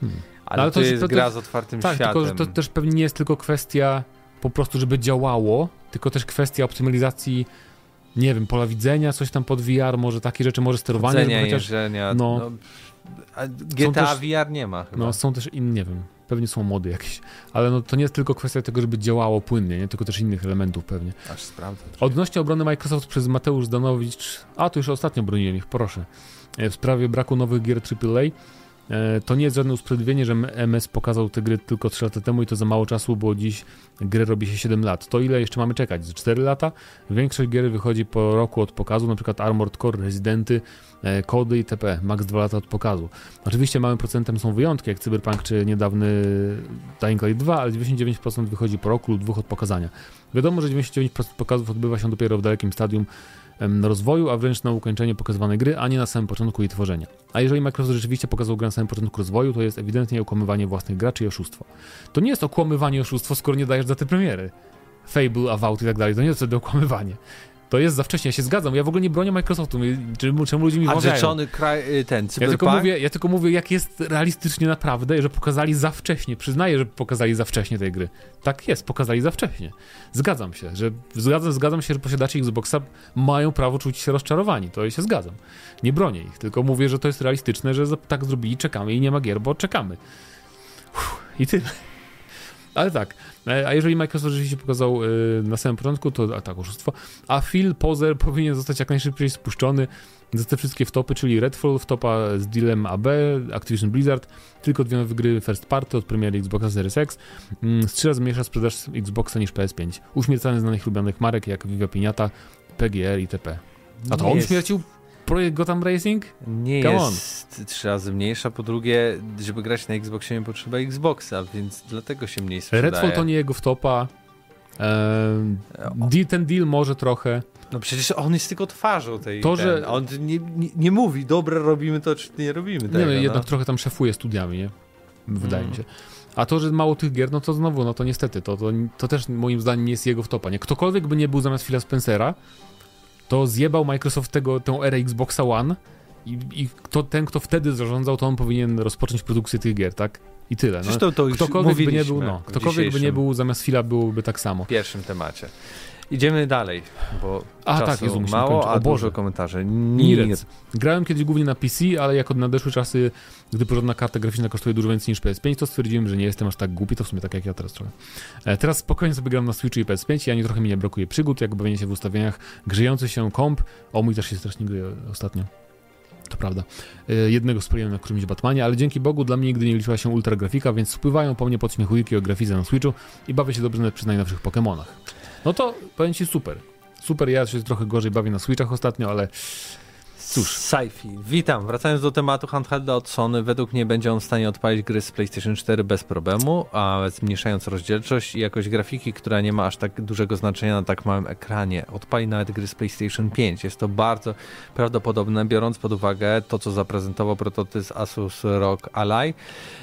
Speaker 2: Hmm.
Speaker 1: Ale,
Speaker 2: ale
Speaker 1: to, jest
Speaker 2: to- to-
Speaker 1: gra z otwartym
Speaker 2: Tak,
Speaker 1: światem.
Speaker 2: tylko że to też pewnie nie jest tylko kwestia po prostu, żeby działało, tylko też kwestia optymalizacji, nie wiem, pola widzenia, coś tam pod VR, może takie rzeczy, może sterowanie, żeby chociaż,
Speaker 1: jeżdżenia,
Speaker 2: no.
Speaker 1: no. a GTA
Speaker 2: też-
Speaker 1: VR nie ma chyba.
Speaker 2: no są też inne, nie wiem, pewnie są mody jakieś, ale no to nie jest tylko kwestia tego, żeby działało płynnie, nie, tylko też innych elementów pewnie.
Speaker 1: Aż sprawdzę.
Speaker 2: Odnośnie obrony Microsoft przez Mateusz Zdanowicz, a to już ostatnio broniłem ich, proszę, e, w sprawie braku nowych gier AAA, to nie jest żadne usprawiedliwienie, że MS pokazał te gry tylko 3 lata temu i to za mało czasu, bo dziś grę robi się 7 lat. To ile jeszcze mamy czekać? Z 4 lata? Większość gier wychodzi po roku od pokazu, na przykład Armored Core, Residenty, e, Kody itp. Max 2 lata od pokazu. Oczywiście małym procentem są wyjątki, jak Cyberpunk czy niedawny Dying Light 2, ale 99% wychodzi po roku lub dwóch od pokazania. Wiadomo, że 99% pokazów odbywa się dopiero w dalekim stadium rozwoju, a wręcz na ukończenie pokazywanej gry, a nie na samym początku jej tworzenia. A jeżeli Microsoft rzeczywiście pokazał grę na samym początku rozwoju, to jest ewidentnie okłamywanie własnych graczy i oszustwo. To nie jest okłamywanie oszustwo, skoro nie dajesz daty premiery. Fable, Avowed i tak dalej, to nie jest wtedy okłamywanie. To jest za wcześnie, ja się zgadzam, ja w ogóle nie bronię Microsoftu, czemu, czemu ludzie mi
Speaker 1: A rzeczony kraj, y, ten
Speaker 2: Ja tylko, mówię, ja tylko mówię, jak jest realistycznie naprawdę, że pokazali za wcześnie. Przyznaję, że pokazali za wcześnie tej gry. Tak jest, pokazali za wcześnie. Zgadzam się, że zgadzam, zgadzam się, że posiadacze Xboxa mają prawo czuć się rozczarowani. To się zgadzam. Nie bronię ich, tylko mówię, że to jest realistyczne, że tak zrobili, czekamy i nie ma gier, bo czekamy. Uff, I tyle. Ale tak, e, a jeżeli Microsoft rzeczywiście pokazał y, na samym początku, to a tak, oszustwo. A Phil Pozer powinien zostać jak najszybciej spuszczony za te wszystkie wtopy, czyli Redfall, wtopa z dealem AB, Activision Blizzard, tylko dwie nowe gry first party od premiery Xboxa Series X, mm, z trzy razy mniejsza sprzedaż Xboxa niż PS5. Uśmiercany znanych lubianych marek jak Viva Pinata, PGR itp. A to
Speaker 1: Nie
Speaker 2: on
Speaker 1: jest-
Speaker 2: śmiercił projekt Gotham Racing?
Speaker 1: Nie
Speaker 2: Come
Speaker 1: jest trzy razy mniejsza. Po drugie, żeby grać na Xboxie nie potrzeba Xboxa, więc dlatego się mniej sprzedaje.
Speaker 2: Redfall to nie jego wtopa. Ten deal może trochę.
Speaker 1: No przecież on jest tylko twarzą tej.
Speaker 2: To,
Speaker 1: ten,
Speaker 2: że-
Speaker 1: On nie, nie, nie mówi, dobra, robimy to, czy nie robimy tego.
Speaker 2: nie
Speaker 1: no.
Speaker 2: jednak trochę tam szefuje studiami, nie? Wydaje
Speaker 1: Mm.
Speaker 2: mi się. A to, że mało tych gier, no to znowu, no to niestety, to, to, to też moim zdaniem nie jest jego wtopa. Nie? Ktokolwiek by nie był zamiast Phila Spencera, to zjebał Microsoft tego, tę erę Xboxa One i, i kto, ten, kto wtedy zarządzał, to on powinien rozpocząć produkcję tych gier, tak? I tyle. No.
Speaker 1: Zresztą to już
Speaker 2: Ktokolwiek by nie był, no,
Speaker 1: w
Speaker 2: ktokolwiek by nie był zamiast Phila, byłoby tak samo.
Speaker 1: pierwszym temacie. Idziemy dalej, bo
Speaker 2: A,
Speaker 1: czasu
Speaker 2: tak, Jezu,
Speaker 1: mało, a
Speaker 2: Boże.
Speaker 1: dużo komentarzy.
Speaker 2: Nirec. Grałem kiedyś głównie na PC, ale jak nadeszły czasy, gdy porządna karta graficzna kosztuje dużo więcej niż PS5, to stwierdziłem, że nie jestem aż tak głupi, to w sumie tak jak ja teraz trochę. E, teraz spokojnie sobie gram na Switchu i PS5 i ani trochę mi nie brakuje przygód, jak bawienie się w ustawieniach, grzejący się komp, o mój też się strasznie grzeje ostatnio. To prawda. E, jednego spaliłem na którymś Batmanie, ale dzięki Bogu dla mnie nigdy nie liczyła się ultra grafika, więc spływają po mnie podśmiechujki o grafice na Switchu i bawię się dobrze przy najnowszych Pokémonach. No to powiem Ci super. Super, ja się trochę gorzej bawię na Switchach ostatnio, ale Cóż.
Speaker 1: Sci-fi. Witam. Wracając do tematu handhelda od Sony, według mnie będzie on w stanie odpalić gry z PlayStation 4 bez problemu, a zmniejszając rozdzielczość i jakość grafiki, która nie ma aż tak dużego znaczenia na tak małym ekranie. Odpali nawet gry z PlayStation 5. Jest to bardzo prawdopodobne, biorąc pod uwagę to, co zaprezentował prototyp Asus ROG Ally.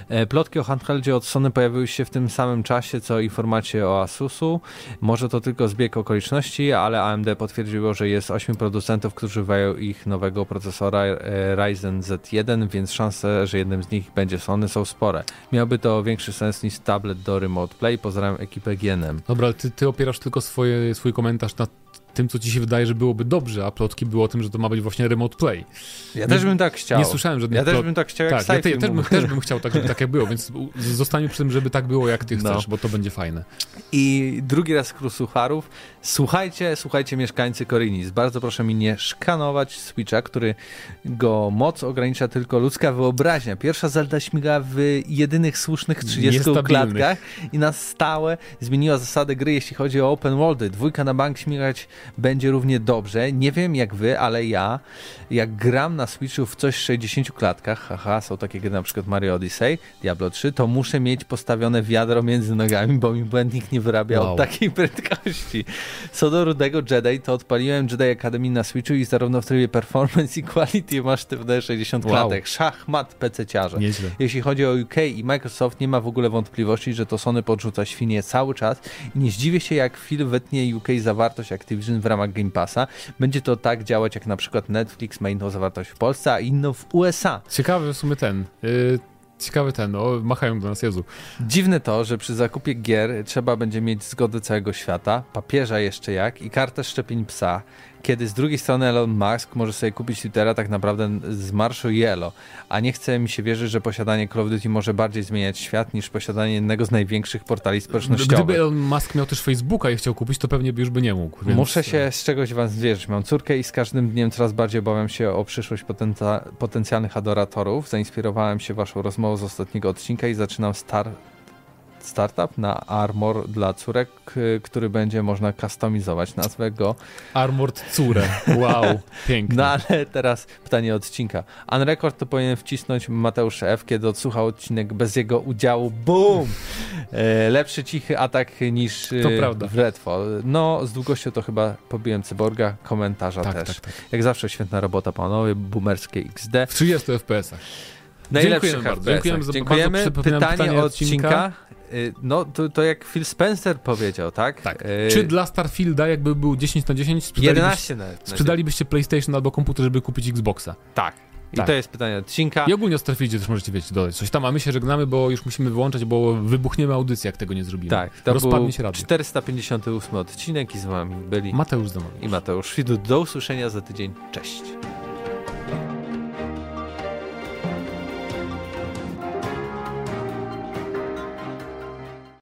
Speaker 1: E, plotki o handheldzie od Sony pojawiły się w tym samym czasie, co informacje o Asusu. Może to tylko zbieg okoliczności, ale AMD potwierdziło, że jest 8 producentów, którzy używają ich nowego procesora e, Ryzen Z1, więc szanse, że jednym z nich będzie Sony są spore. Miałby to większy sens niż tablet do Remote Play. Pozdrawiam ekipę GNM.
Speaker 2: Dobra, ty, ty opierasz tylko swoje, swój komentarz na tym, co ci się wydaje, że byłoby dobrze, a plotki było o tym, że to ma być właśnie remote play.
Speaker 1: Ja nie, też bym tak chciał.
Speaker 2: Nie słyszałem żadnych
Speaker 1: Ja
Speaker 2: plot...
Speaker 1: też bym tak chciał, jak
Speaker 2: tak, ja, te, ja też, bym, też bym chciał, tak, żeby tak jak było, więc zostaniemy przy tym, żeby tak było, jak ty chcesz, no. bo to będzie fajne.
Speaker 1: I drugi raz król sucharów. Słuchajcie, słuchajcie mieszkańcy Korinis. Bardzo proszę mi nie szkanować Switcha, który go moc ogranicza tylko ludzka wyobraźnia. Pierwsza Zelda śmiga w jedynych słusznych 30 klatkach i na stałe zmieniła zasady gry, jeśli chodzi o open worldy. Dwójka na bank śmigać będzie równie dobrze. Nie wiem jak wy, ale ja jak gram na Switchu w coś w 60 klatkach, haha, są takie gry na przykład Mario Odyssey, Diablo 3, to muszę mieć postawione wiadro między nogami, bo mi błędnik nie wyrabia wow. od takiej prędkości. Co do rudego Jedi, to odpaliłem Jedi Academy na Switchu i zarówno w trybie performance i quality masz sztywne 60 wow. klatek. Szachmat PC-ciarze. Jeśli chodzi o UK i Microsoft, nie ma w ogóle wątpliwości, że to Sony podrzuca świnie cały czas i nie zdziwię się, jak Phil wetnie UK zawartość Activision w ramach Game Passa. Będzie to tak działać, jak na przykład Netflix ma inną zawartość w Polsce, a inną w USA.
Speaker 2: Ciekawy w sumie ten. Yy... Ciekawy ten, o, machają do nas, Jezu.
Speaker 1: Dziwne to, że przy zakupie gier trzeba będzie mieć zgodę całego świata, papieża jeszcze jak i kartę szczepień psa kiedy z drugiej strony Elon Musk może sobie kupić Twittera tak naprawdę z marszu Yellow, a nie chce mi się wierzyć, że posiadanie Call of Duty może bardziej zmieniać świat niż posiadanie jednego z największych portali społecznościowych.
Speaker 2: Gdyby Elon Musk miał też Facebooka i chciał kupić, to pewnie by już by nie mógł.
Speaker 1: Więc... Muszę się z czegoś was zwierzyć. Mam córkę i z każdym dniem coraz bardziej obawiam się o przyszłość potencjalnych adoratorów. Zainspirowałem się waszą rozmową z ostatniego odcinka i zaczynam star startup na Armor dla córek, który będzie można customizować. Nazwę go
Speaker 2: Armored Cure. Wow, pięknie.
Speaker 1: No ale teraz pytanie odcinka. Unrecord to powinien wcisnąć Mateusz F., kiedy odsłuchał odcinek bez jego udziału. Boom! E, lepszy cichy atak niż to e, prawda. w Redfall. No, z długością to chyba pobiłem Cyborga, komentarza tak, też. Tak, tak. Jak zawsze świetna robota, panowie, boomerskie XD.
Speaker 2: W 30 FPS-ach.
Speaker 1: Dziękujemy bardzo. Dziękujemy, Dziękujemy. Bardzo pytanie, pytanie odcinka. Y, no, to, to jak Phil Spencer powiedział, tak?
Speaker 2: Tak. Y, Czy dla Starfielda, jakby był 10 na 10, sprzedalibyście, 11 na, na sprzedalibyście PlayStation albo komputer, żeby kupić Xboxa?
Speaker 1: Tak. I tak. to jest pytanie odcinka.
Speaker 2: I ogólnie o Starfieldzie też możecie wiecie, dodać coś tam, a my się żegnamy, bo już musimy wyłączać, bo wybuchniemy audycję, jak tego nie zrobimy.
Speaker 1: Tak, to Rozpadnie się radio. 458 odcinek i z wami byli
Speaker 2: Mateusz Zamowicz
Speaker 1: i Mateusz Świdut. Do usłyszenia za tydzień. Cześć.